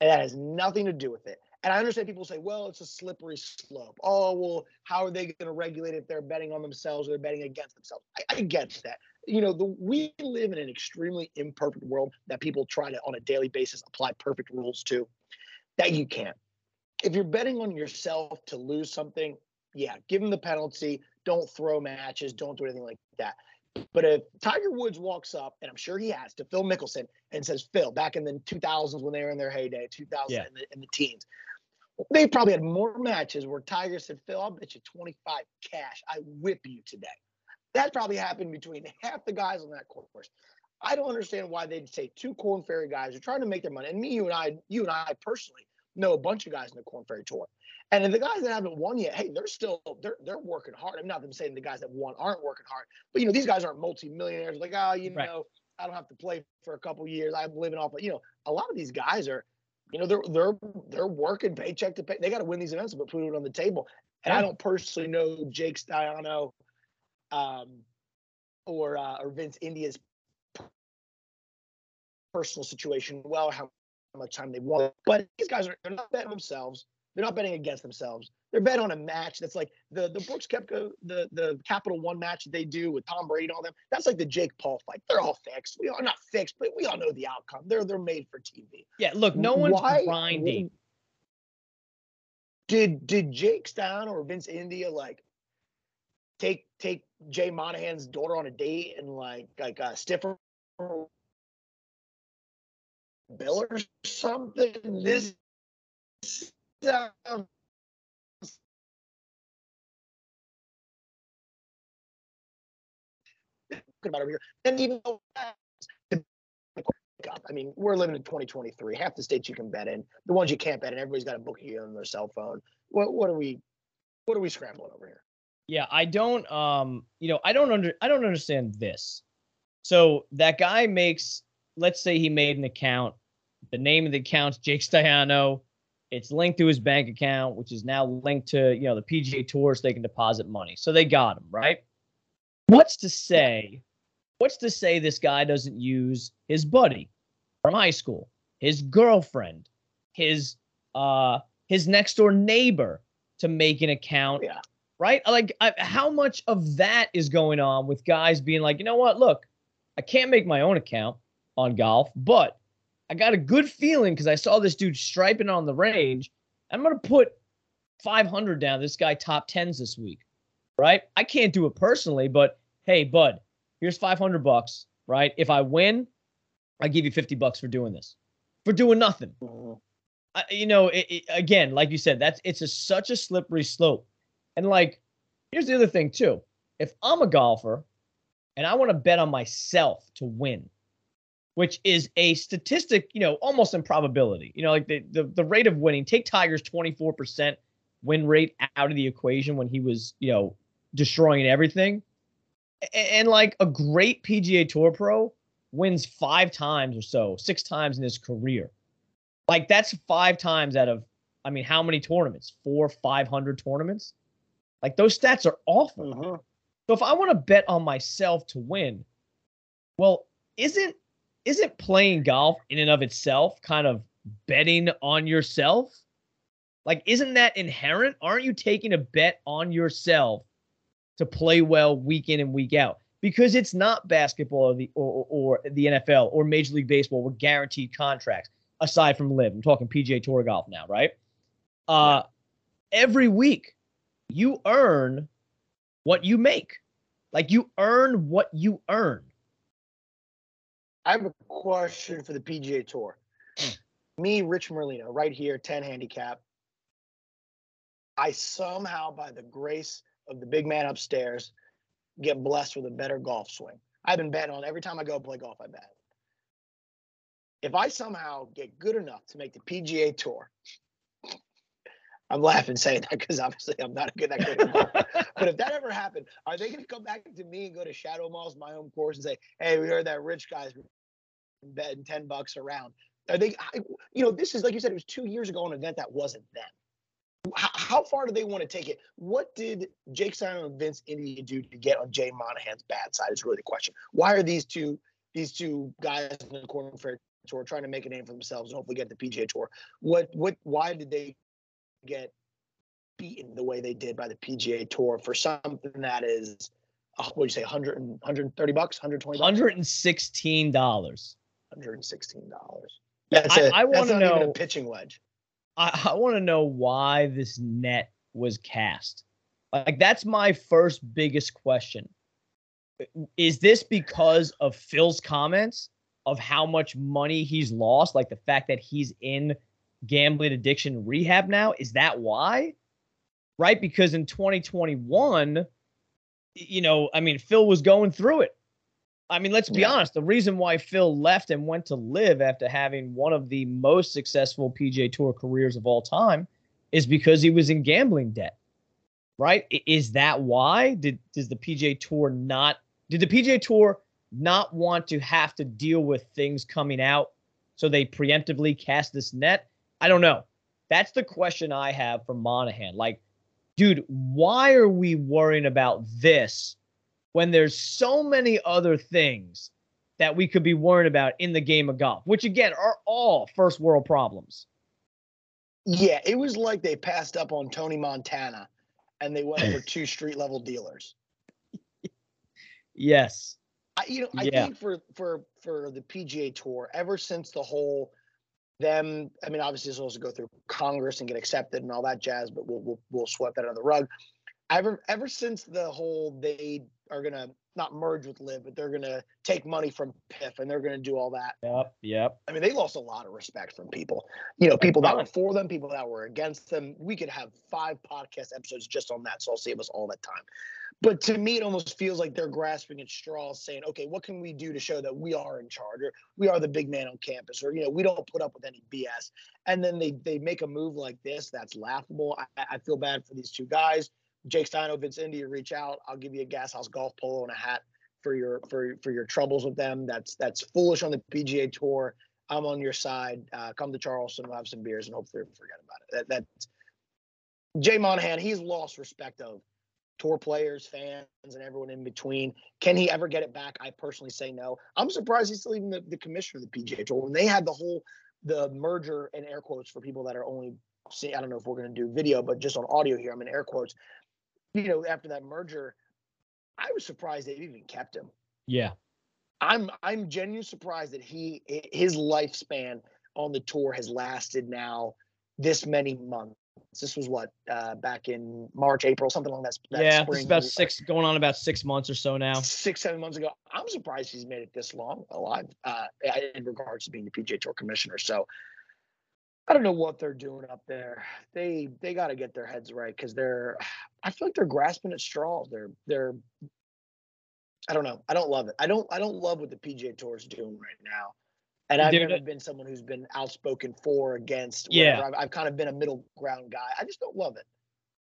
and that has nothing to do with it, and I understand people say, well, it's a slippery slope. Oh, well, how are they going to regulate if they're betting on themselves or they're betting against themselves? I, I get that. You know, the, we live in an extremely imperfect world that people try to, on a daily basis, apply perfect rules to. That you can't. If you're betting on yourself to lose something, yeah, give them the penalty. Don't throw matches. Don't do anything like that. But if Tiger Woods walks up, and I'm sure he has, to Phil Mickelson and says, Phil, back in the 2000s when they were in their heyday, 2000 Yeah. in, the, in the teens, they probably had more matches where Tiger said, Phil, I'll bet you 25 cash. I whip you today. That probably happened between half the guys on that course. I don't understand why they'd say two Korn Ferry guys are trying to make their money. And me, you and I, you and I personally know a bunch of guys in the Korn Ferry Tour. And the guys that haven't won yet, hey, they're still they're they're working hard. I'm not them saying the guys that won aren't working hard, but you know these guys aren't multimillionaires. Like, oh, you Right. know, I don't have to play for a couple years. I'm living off. of You know, a lot of these guys are, you know, they're they're they're working paycheck to pay. They got to win these events, but put it on the table. And I don't personally know Jake Staiano, um, or uh, or Vince India's personal situation well, how, how much time they want. But these guys are they're not betting themselves. They're not betting against themselves. They're betting on a match that's like the the Brooks Koepka, the the Capital One match that they do with Tom Brady and all them. That's like the Jake Paul fight. They're all fixed. We are not fixed, but we all know the outcome. They're they're made for TV. Yeah. Look, no one's Why- grinding. Did did Jake Stein or Vince India like take take Jay Monahan's daughter on a date and like like uh stiffer bill or something? This about over here. And even I mean, we're living in 2023. Half the states you can bet in, the ones you can't bet in, everybody's got a bookie on their cell phone. What what are we what are we scrambling over here? Yeah, I don't um, you know, I don't under I don't understand this. So that guy makes let's say he made an account. The name of the account's Jake Staiano. It's linked to his bank account, which is now linked to, you know, the PGA Tour so they can deposit money. So they got him, right? What's to say? What's to say this guy doesn't use his buddy from high school, his girlfriend, his uh his next door neighbor to make an account Yeah. right? Like, I, how much of that is going on with guys being like, you know what? Look, I can't make my own account on golf, but I got a good feeling because I saw this dude striping on the range. I'm gonna put 500 down. This guy top tens this week, right? I can't do it personally, but hey, bud, here's 500 bucks, right? If I win, I give you 50 bucks for doing this, for doing nothing. Mhm. I, you know, it, it- again, like you said, that's it's a, such a slippery slope. And like, here's the other thing too. If I'm a golfer and I want to bet on myself to win, which is a statistic, you know, almost improbability. You know, like the the, the rate of winning. Take Tiger's 24% win rate out of the equation when he was, you know, destroying everything. A- And, like a great PGA Tour pro wins five times or so, six times in his career. Like that's five times out of, I mean, how many tournaments? Four, five hundred tournaments. Like those stats are awful. Mhm. So if I want to bet on myself to win, well, isn't isn't playing golf in and of itself kind of betting on yourself? Like, isn't that inherent? Aren't you taking a bet on yourself to play well week in and week out? Because it's not basketball or the or, or, or the NFL or Major League Baseball with guaranteed contracts, aside from LIV. I'm talking PGA Tour golf now, right? Uh every week you earn what you make. Like you earn what you earn. I have a question for the PGA Tour. Hmm. Me, Rich Merlino, right here, 10 handicap. I somehow, by the grace of the big man upstairs, get blessed with a better golf swing. I've been betting on every time I go play golf, I bet. If I somehow get good enough to make the PGA Tour, I'm laughing saying that because obviously I'm not a good that good. But if that ever happened, are they going to come back to me and go to Shadow Moss, my home course, and say, "Hey, we heard that rich guy's betting ten bucks around"? Are they? I, you know, this is like you said, it was two years ago an event that wasn't them. How, how far do they want to take it? What did Jake Simon and Vince India do to get on Jay Monahan's bad side? Is really the question. Why are these two these two guys in the Korn Ferry Tour trying to make a name for themselves and hopefully get the PGA Tour? What what? Why did they get beaten the way they did by the PGA Tour for something that is, what do you say, 100 130 bucks, 120 bucks, $116. 116 dollars. That's I- a- I wanna not even a know- pitching wedge. I, I want to know why this net was cast. Like that's my first biggest question. Is this because of Phil's comments of how much money he's lost, like the fact that he's in gambling addiction rehab now? Is that why? Right? Because in 2021, you know, I mean, Phil was going through it. I mean, let's be Yeah. honest. The reason why Phil left and went to LIV after having one of the most successful PGA Tour careers of all time is because he was in gambling debt. Right? Is that why? Did does the PGA Tour not did the PGA Tour not want to have to deal with things coming out so they preemptively cast this net? I don't know. That's the question I have for Monahan. Like, dude, why are we worrying about this when there's so many other things that we could be worrying about in the game of golf, which again are all first world problems. Yeah, it was like they passed up on Tony Montana and they went for two street level dealers. Yes. I, you know, I Yeah. think for for for the PGA Tour, ever since the whole them, I mean, obviously it's supposed to go through Congress and get accepted and all that jazz, but we'll we'll, we'll sweep that under the rug. Ever ever since the whole they are gonna not merge with LIV, but they're gonna take money from PIF and they're gonna do all that. Yep. Yep. I mean, they lost a lot of respect from people. You know, people that were for them, people that were against them. We could have five podcast episodes just on that, so I'll save us all that time. But to me, it almost feels like they're grasping at straws, saying, "Okay, what can we do to show that we are in charge, or we are the big man on campus, or you know, we don't put up with any BS." And then they they make a move like this that's laughable. I, I feel bad for these two guys. Jake Staiano, Vince India, reach out. I'll give you a Gashouse golf polo and a hat for your for for your troubles with them. That's that's foolish on the PGA Tour. I'm on your side. Uh, come to Charleston, we'll have some beers, and hopefully forget about it. That, that's Jay Monahan. He's lost respect of tour players, fans, and everyone in between. Can he ever get it back? I personally say no. I'm surprised he's still even the, the commissioner of the PGA Tour when they had the whole the merger and air quotes for people that are only see. I don't know if we're going to do video, but just on audio here, I'm in air quotes. You know, after that merger, I was surprised they even kept him. Yeah. I'm I'm genuinely surprised that he his lifespan on the tour has lasted now this many months. This was what uh, back in March, April, something along that. that yeah, spring, it's about six, going on about six months or so now. six, seven months ago. I'm surprised he's made it this long alive uh, in regards to being the PGA Tour commissioner. So I don't know what they're doing up there. They they got to get their heads right because they're. I feel like they're grasping at straws. They're they're. I don't know. I don't love it. I don't. I don't love what the PGA Tour is doing right now. And I've Dude, never been someone who's been outspoken for, against. Yeah. I've, I've kind of been a middle ground guy. I just don't love it.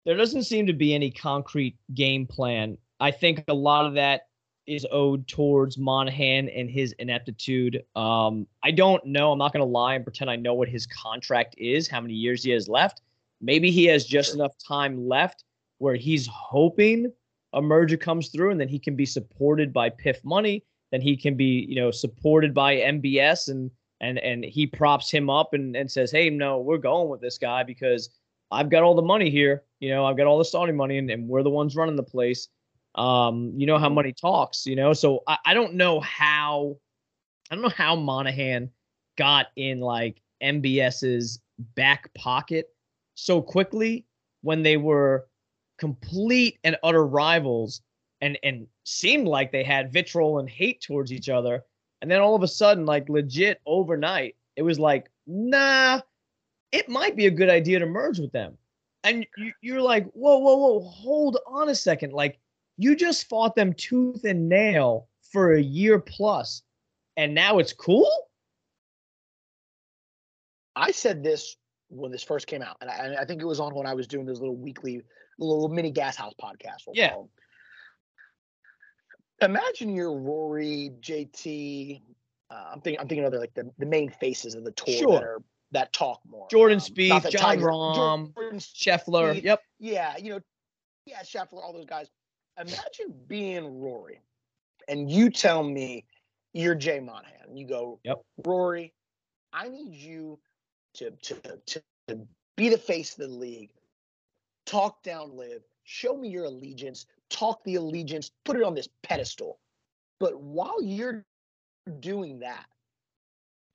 there doesn't seem to be any concrete game plan. I think a lot of that is owed towards Monahan and his ineptitude. Um, I don't know. I'm not going to lie and pretend I know what his contract is, how many years he has left. Maybe he has just Sure. enough time left where he's hoping a merger comes through and then he can be supported by PIF money. Then he can be, you know, supported by MBS and and and he props him up and, and says, Hey, no, we're going with this guy because I've got all the money here. You know, I've got all the Saudi money and, and we're the ones running the place. Um, you know how money talks, you know. So I, I don't know how I don't know how Monahan got in like MBS's back pocket so quickly when they were complete and utter rivals and and seemed like they had vitriol and hate towards each other. And then all of a sudden, like legit overnight, it was like, nah, it might be a good idea to merge with them. And you, you're like, whoa, whoa, whoa, hold on a second. Like, you just fought them tooth and nail for a year plus, and now it's cool? I said this when this first came out, and I, and I think it was on when I was doing this little weekly, little mini Gashouse podcast. we'll Yeah. Imagine you're Rory, JT. Uh, I'm thinking. I'm thinking of the, like the, the main faces of the tour Sure. that are that talk more. Jordan Um, Spieth, Jon Tiger- Rahm, Jordan Scheffler. Yep. yeah, you know, yeah, Scheffler, all those guys. Imagine being Rory, and you tell me you're Jay Monahan. You go, Yep. Rory, I need you to to to, to be the face of the league. Talk down, LIV. Show me your allegiance. Talk the allegiance. Put it on this pedestal. But while you're doing that,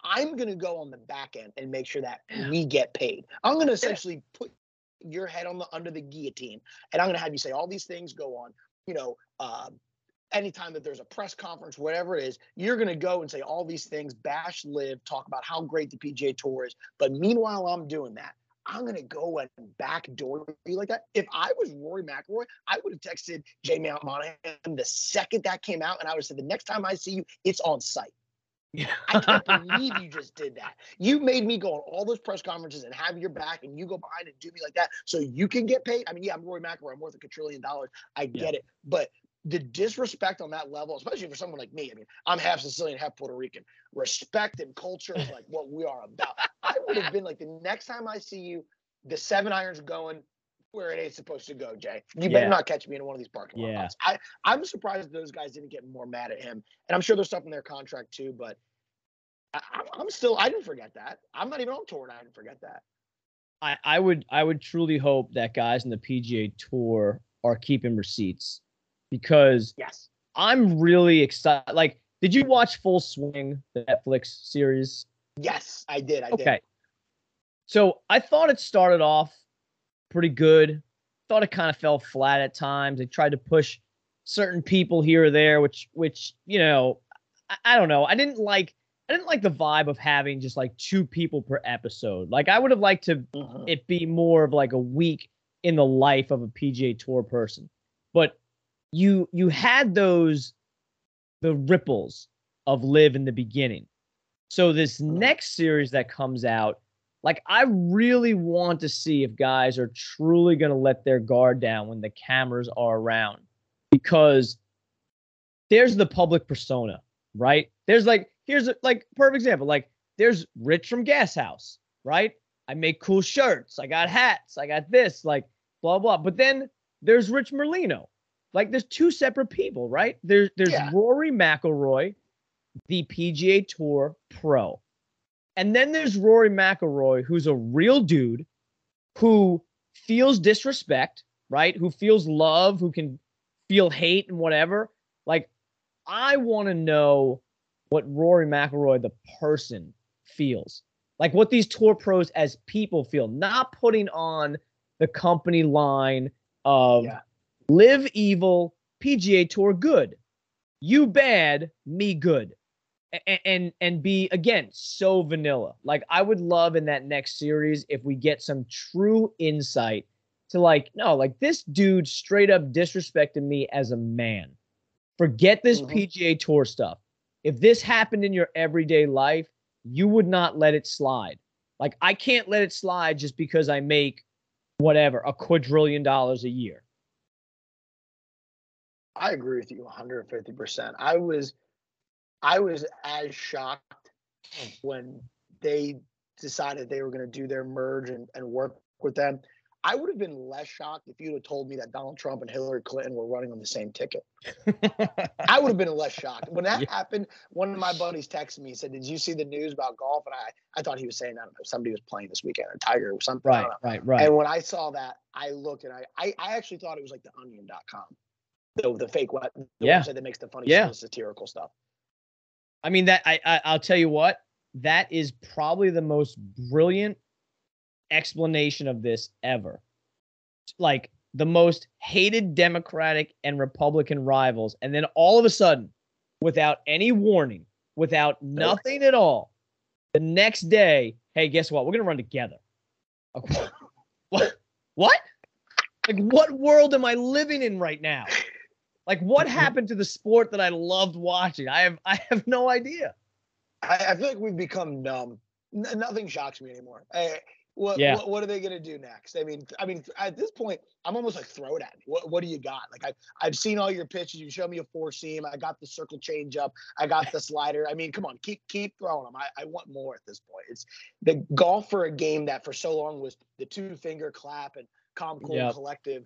I'm going to go on the back end and make sure that we get paid. I'm going to essentially put your head on the under the guillotine, and I'm going to have you say all these things go on. You know, uh, anytime that there's a press conference, whatever it is, you're going to go and say all these things, bash LIV, talk about how great the PGA Tour is. But meanwhile, I'm doing that. I'm going to go and backdoor you like that. If I was Rory McIlroy, I would have texted Jay Mount Monahan the second that came out, and I would have said, the next time I see you, it's on site. I can't believe you just did that. You made me go on all those press conferences and have your back, and you go behind and do me like that so you can get paid. I mean, yeah, I'm Rory McIlroy. I'm worth a quadrillion dollars. I Yeah. get it, but the disrespect on that level, especially for someone like me. I mean, I'm half Sicilian, half Puerto Rican. Respect and culture is like what we are about. I would have been like, the next time I see you, the seven irons going where it ain't supposed to go, Jay. You better Yeah. not catch me in one of these parking Yeah. lots. I, I'm surprised those guys didn't get more mad at him. And I'm sure there's stuff in their contract too, but I, I'm- I'm still, I didn't forget that. I'm not even on tour and I didn't forget that. I, I would I would truly hope that guys in the PGA Tour are keeping receipts because Yes. I'm really excited. Like, did you watch Full Swing, the Netflix series? Yes, I did. I did. Okay. So I thought it started off pretty good. Thought it kind of fell flat at times. They tried to push certain people here or there, which which you know, I, I don't know. I didn't like I didn't like the vibe of having just like two people per episode. Like I would have liked to Mhm. it be more of like a week in the life of a PGA Tour person. But you you had those the ripples of LIV in the beginning. So this next series that comes out, like I really want to see if guys are truly going to let their guard down when the cameras are around because there's the public persona, right? There's like here's a, like perfect example, like there's Rich from Gashouse, right? I make cool shirts, I got hats, I got this, like blah blah. But then there's Rich Merlino. Like there's two separate people, right? There's there's Yeah. Rory McIlroy, the PGA Tour pro. And then there's Rory McIlroy, who's a real dude who feels disrespect, right? Who feels love, who can feel hate and whatever. Like, I want to know what Rory McIlroy, the person, feels. like what these tour pros as people feel, not putting on the company line of Yeah. LIV evil, PGA Tour good, you bad, me good, and, and and be again so vanilla. Like I would love in that next series if we get some true insight to like no, like this dude straight up disrespected me as a man. Forget this Mhm. PGA Tour stuff. If this happened in your everyday life, you would not let it slide. Like I can't let it slide just because I make whatever a quadrillion dollars a year. I agree with you 150%. I was I was as shocked when they decided they were going to do their merge and, and work with them. I would have been less shocked if you'd have told me that Donald Trump and Hillary Clinton were running on the same ticket. I would have been less shocked. When that Yeah. happened, one of my buddies texted me and said, Did you see the news about golf? And I, I thought he was saying, I don't know, somebody was playing this weekend, a Tiger or something. Right, right, right. And when I saw that, I looked and I, I, I actually thought it was like the onion.com. The, the fake web, the Yeah. website that makes the funny Yeah. satirical stuff. I mean that I, I I'll tell you what, that is probably the most brilliant explanation of this ever. Like the most hated Democratic and Republican rivals, and then all of a sudden, without any warning, without nothing at all, the next day, hey, guess what? We're gonna run together. What? What? Like, what world am I living in right now? Like, what mm-hmm. happened to the sport that I loved watching? I have, I have no idea. I, I feel like we've become numb. N- nothing shocks me anymore. I, what, Yeah. what what are they gonna do next? I mean, I mean, at this point, I'm almost like throw it at me. What what do you got? Like I I've seen all your pitches. You show me a four seam. I got the circle change up. I got the slider. I mean, come on, keep keep throwing them. I, I want more at this point. It's the golf for a game that for so long was the two finger clap and calm cool Yep. collective,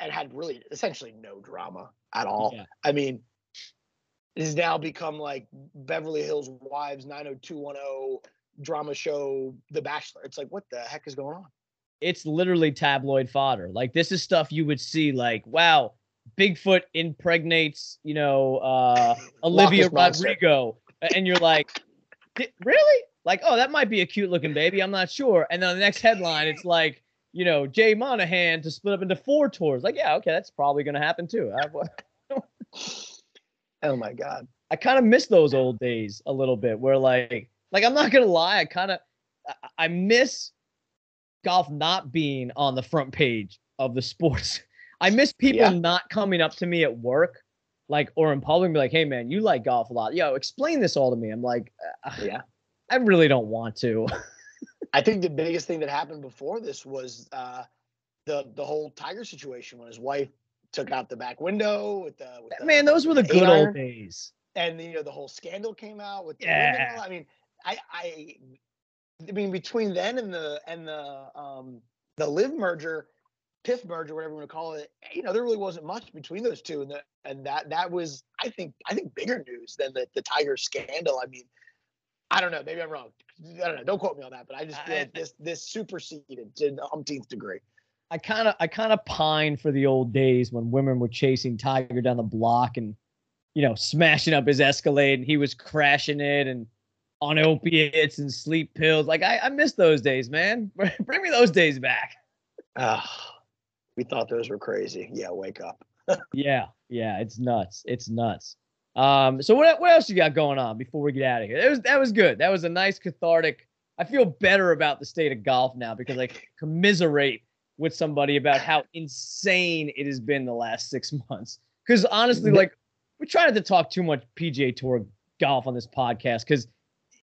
and had really essentially no drama at all. Yeah. I mean, it has now become like Beverly Hills Wives 90210 drama show The Bachelor. It's like, what the heck is going on? It's literally tabloid fodder. Like this is stuff you would see. Like, wow, Bigfoot impregnates, you know, uh, Olivia Loch Ness Monster. Rodrigo, and you're like, really? Like, oh, that might be a cute looking baby. I'm not sure. And then the next headline, it's like, you know, Jay Monahan to split up into four tours. Like, yeah, okay, that's probably gonna happen too. Oh my God. I kind of miss those old days a little bit where like like I'm not gonna lie, I kind of I, I miss golf not being on the front page of the sports. I miss people Yeah. not coming up to me at work, like or in public, and be like, "Hey man, you like golf a lot? Yo, explain this all to me." I'm like, uh, Yeah. I really don't want to. I think the biggest thing that happened before this was uh, the the whole Tiger situation when his wife took out the back window with the, with the man, those were the good old days. and you know the whole scandal came out with the Yeah. women. I mean, I, I, I mean, between then and the and the um the LIV merger, PIF merger, whatever you want to call it, you know, there really wasn't much between those two, and the, and that that was, I think, I think bigger news than the the Tiger scandal. I mean, I don't know, maybe I'm wrong. I don't know. Don't quote me on that, but I just feel I- like this this superseded to the umpteenth degree. I kind of I kind of pine for the old days when women were chasing Tiger down the block and you know smashing up his Escalade and he was crashing it and on opiates and sleep pills. Like I, I miss those days, man. Bring me those days back. Ah, we thought those were crazy. Yeah, wake up. Yeah, yeah, it's nuts. It's nuts. Um, so what what else you got going on before we get out of here? That was that was good. That was a nice cathartic. I feel better about the state of golf now because I commiserate with somebody about how insane it has been the last six months. Because honestly, like we're trying not to talk too much PGA Tour golf on this podcast because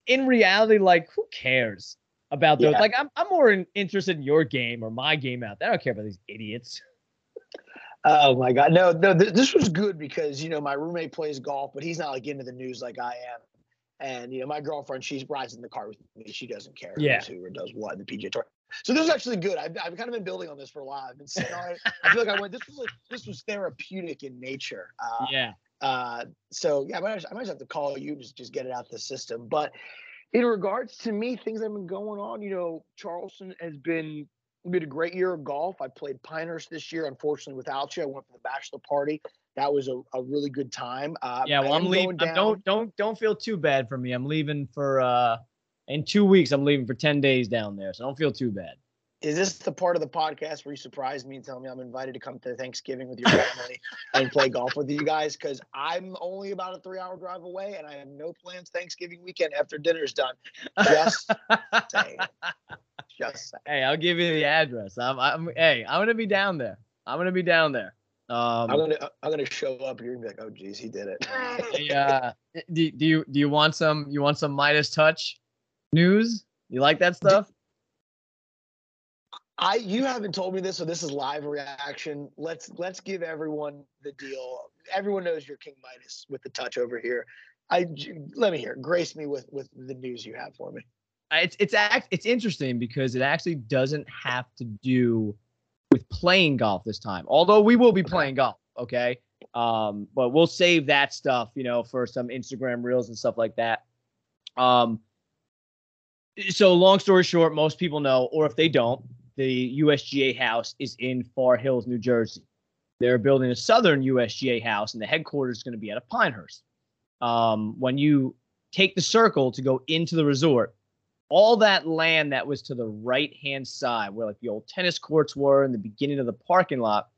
in reality, like who cares about those? Yeah. Like I'm I'm more in, interested in your game or my game out there. I don't care about these idiots. Oh my God. No, no, th- this was good because, you know, my roommate plays golf, but he's not like into the news like I am. And, you know, my girlfriend, she's rides in the car with me. She doesn't care Yeah. who or does what in the PGA Tour. So this is actually good. I've, I've kind of been building on this for a while. I've been saying, all right, I feel like I went, this was like, this was therapeutic in nature. Uh, yeah. uh, so yeah, I might, I might just have to call you just just get it out the system. But in regards to me, things that have been going on. You know, Charleston has been been a great year of golf. I played Pinehurst this year. Unfortunately, without you, I went for the bachelor party. That was a, a really good time. Uh, Yeah, well, I'm leaving. don't don't don't feel too bad for me. I'm leaving for uh In two weeks, I'm leaving for 10 days down there, so don't feel too bad. Is this the part of the podcast where you surprise me and tell me I'm invited to come to Thanksgiving with your family and play golf with you guys? Because I'm only about a three hour drive away and I have no plans Thanksgiving weekend after dinner's done. Just saying. Just saying. Hey, I'll give you the address. I'm, I'm hey, I'm gonna be down there. I'm gonna be down there. Um, I'm gonna I'm gonna show up. You're gonna be like, oh geez, he did it. yeah. Do, do you do you want some you want some Midas touch news? You like that stuff? I you haven't told me this, so this is live reaction. Let's let's give everyone the deal. Everyone knows you're King Midas with the touch over here. I let me hear. Grace me with with the news you have for me. It's it's act it's interesting because it actually doesn't have to do with playing golf this time. Although we will be playing golf, okay? Um, but we'll save that stuff, you know, for some Instagram reels and stuff like that. Um, so long story short, most people know, or if they don't, the USGA house is in Far Hills, New Jersey. They're building a southern USGA house, and the headquarters is going to be out of Pinehurst. Um, when you take the circle to go into the resort, all that land that was to the right hand side, where like the old tennis courts were in the beginning of the parking lot,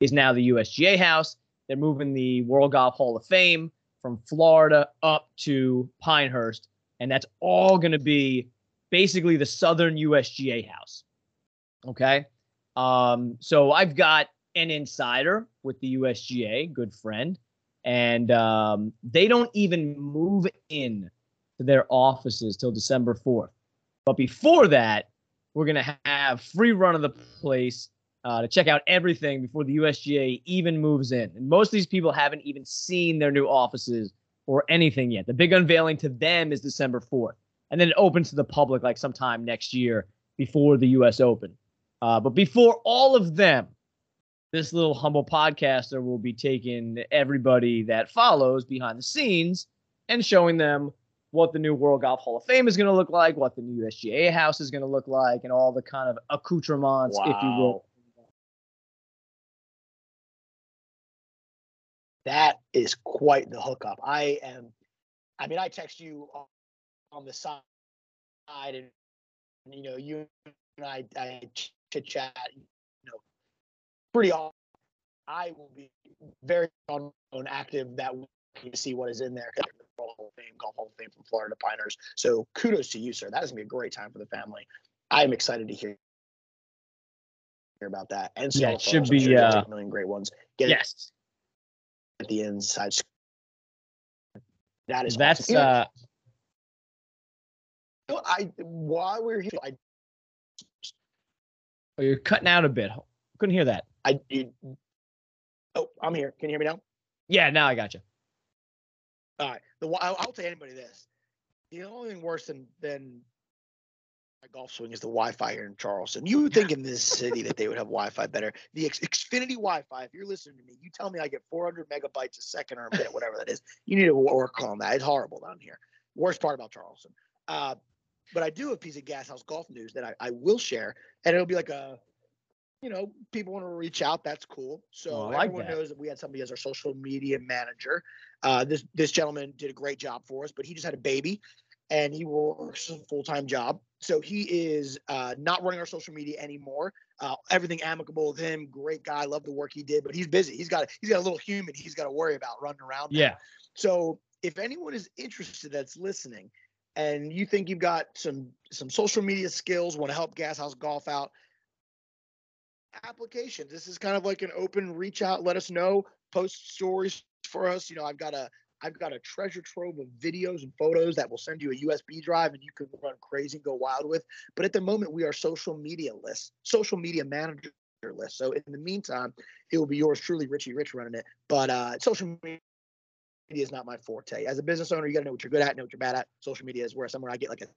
is now the USGA house. They're moving the World Golf Hall of Fame from Florida up to Pinehurst, and that's all going to be basically the southern USGA house. Okay. Um, so I've got an insider with the USGA, good friend, and um, they don't even move in to their offices till December 4th. But before that, we're going to have free run of the place uh, to check out everything before the USGA even moves in. And most of these people haven't even seen their new offices or anything yet. The big unveiling to them is December 4th. And then it opens to the public like sometime next year before the US Open. Uh, but before all of them, this little humble podcaster will be taking everybody that follows behind the scenes and showing them what the new World Golf Hall of Fame is going to look like, what the new SGA house is going to look like, and all the kind of accoutrements, wow. if you will. That is quite the hookup. I am, I mean, I text you on the side, and you know, you and I, I chit chat, you know, pretty often. I will be very on, active that week to see what is in there. Hall of Fame, Golf Hall of Fame from Florida Piners. So kudos to you, sir. That is gonna be a great time for the family. I'm excited to hear hear about that. And so yeah, it should be sure uh, a million great ones. Get yes. At the inside. That is that's awesome. uh you know, I while we're here, I Oh, you're cutting out a bit. Couldn't hear that. I you, oh, I'm here. Can you hear me now? Yeah, now I got you. All right. The I'll, I'll tell anybody this. The only thing worse than than a golf swing is the Wi-Fi here in Charleston. You would think in this city that they would have Wi-Fi better. The X- Xfinity Wi-Fi. If you're listening to me, you tell me I get 400 megabytes a second or a minute, whatever that is. You need to work on that. It's horrible down here. Worst part about Charleston. Uh, but I do have a piece of Gashouse Golf news that I, I will share, and it'll be like a, you know, people want to reach out. That's cool. So oh, like everyone that. knows that we had somebody as our social media manager. Uh, this this gentleman did a great job for us, but he just had a baby, and he works a full time job. So he is uh, not running our social media anymore. Uh, everything amicable with him. Great guy. Love the work he did, but he's busy. He's got he's got a little human he's got to worry about running around. Yeah. So if anyone is interested that's listening and you think you've got some some social media skills, want to help Gashouse Golf out, applications. This is kind of like an open reach out. Let us know. Post stories for us. You know, I've got a I've got a treasure trove of videos and photos that will send you a USB drive and you can run crazy and go wild with. But at the moment, we are social media list, social media manager list. So in the meantime, it will be yours truly, Richie Rich running it. But uh, social media media is not my forte. As a business owner, you got to know what you're good at, know what you're bad at. Social media is where somewhere I get like a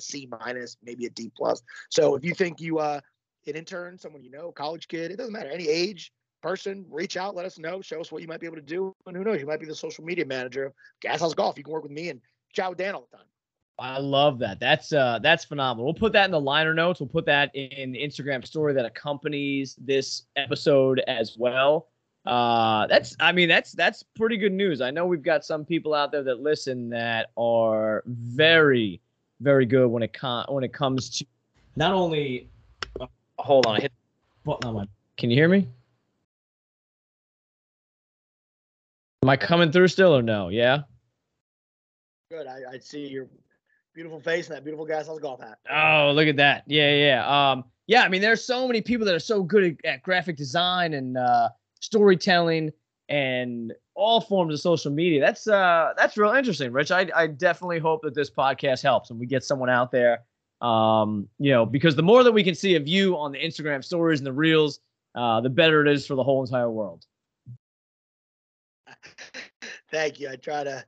C minus, maybe a D plus. So if you think you uh an intern, someone you know, college kid, it doesn't matter, any age, person, reach out, let us know, show us what you might be able to do. And who knows, you might be the social media manager of Gashouse Golf. You can work with me and chat with Dan all the time. I love that. That's uh that's phenomenal. We'll put that in the liner notes. We'll put that in the Instagram story that accompanies this episode as well. Uh, that's I mean that's that's pretty good news. I know we've got some people out there that listen that are very very good when it con- when it comes to not only. Uh, hold on, I hit button on my. Can you hear me? Am I coming through still or no? Yeah. Good. I, I see your beautiful face and that beautiful Gashouse golf hat. Oh, look at that. Yeah, yeah. Um, yeah, I mean, there's so many people that are so good at, at graphic design and uh, storytelling and all forms of social media. That's uh that's real interesting, Rich. I I definitely hope that this podcast helps and we get someone out there. Um, you know, because the more that we can see of you on the Instagram stories and the reels, uh, the better it is for the whole entire world. Thank you. I try to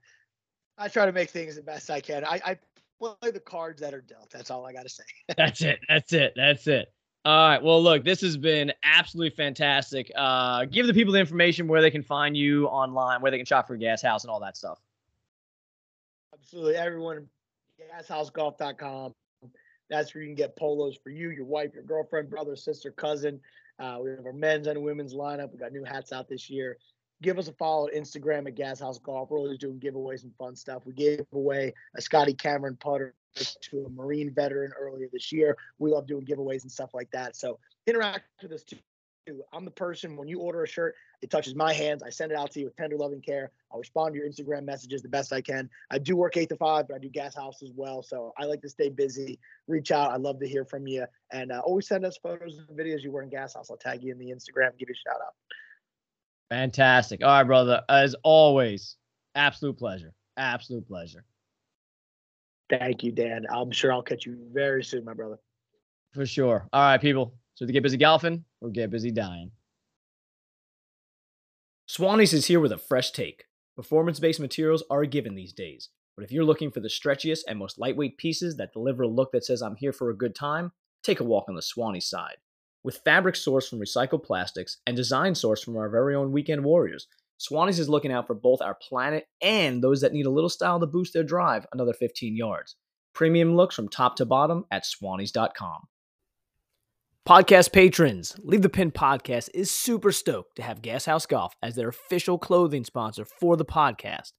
I try to make things the best I can. I, I play the cards that are dealt. That's all I got to say. That's it. That's it. That's it. All right. Well, look, this has been absolutely fantastic. Uh, give the people the information where they can find you online, where they can shop for Gashouse and all that stuff. Absolutely. Everyone, gashousegolf.com. That's where you can get polos for you, your wife, your girlfriend, brother, sister, cousin. Uh, we have our men's and women's lineup. We got new hats out this year. Give us a follow at Instagram at Gashouse Golf. We're always doing giveaways and fun stuff. We gave away a Scotty Cameron putter to a Marine veteran earlier this year. We love doing giveaways and stuff like that. So interact with us too. I'm the person when you order a shirt, it touches my hands. I send it out to you with tender loving care. I'll respond to your Instagram messages the best I can. I do work eight to five, but I do Gashouse as well. So I like to stay busy. Reach out. I love to hear from you. And uh, always send us photos and videos you wearing Gashouse. I'll tag you in the Instagram, give you a shout out. Fantastic. All right, brother. As always, absolute pleasure. Absolute pleasure. Thank you, Dan. I'm sure I'll catch you very soon, my brother. For sure. All right, people. So to get busy golfing or get busy dying. Swannies is here with a fresh take. Performance based materials are given these days, but if you're looking for the stretchiest and most lightweight pieces that deliver a look that says I'm here for a good time, take a walk on the Swanee side. With fabric sourced from recycled plastics and design sourced from our very own weekend warriors, Swannies is looking out for both our planet and those that need a little style to boost their drive another 15 yards. Premium looks from top to bottom at swannies.com. Podcast patrons, Leave the Pin Podcast is super stoked to have Gashouse Golf as their official clothing sponsor for the podcast.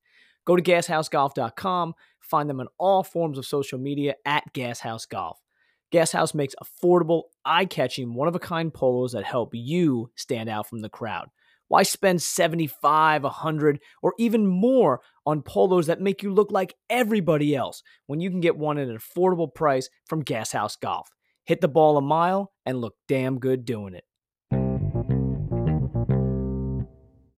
Go to gashousegolf.com, find them on all forms of social media at Gashouse Golf. Gashouse makes affordable, eye catching, one of a kind polos that help you stand out from the crowd. Why spend 75, 100, or even more on polos that make you look like everybody else when you can get one at an affordable price from Gashouse Golf? Hit the ball a mile and look damn good doing it.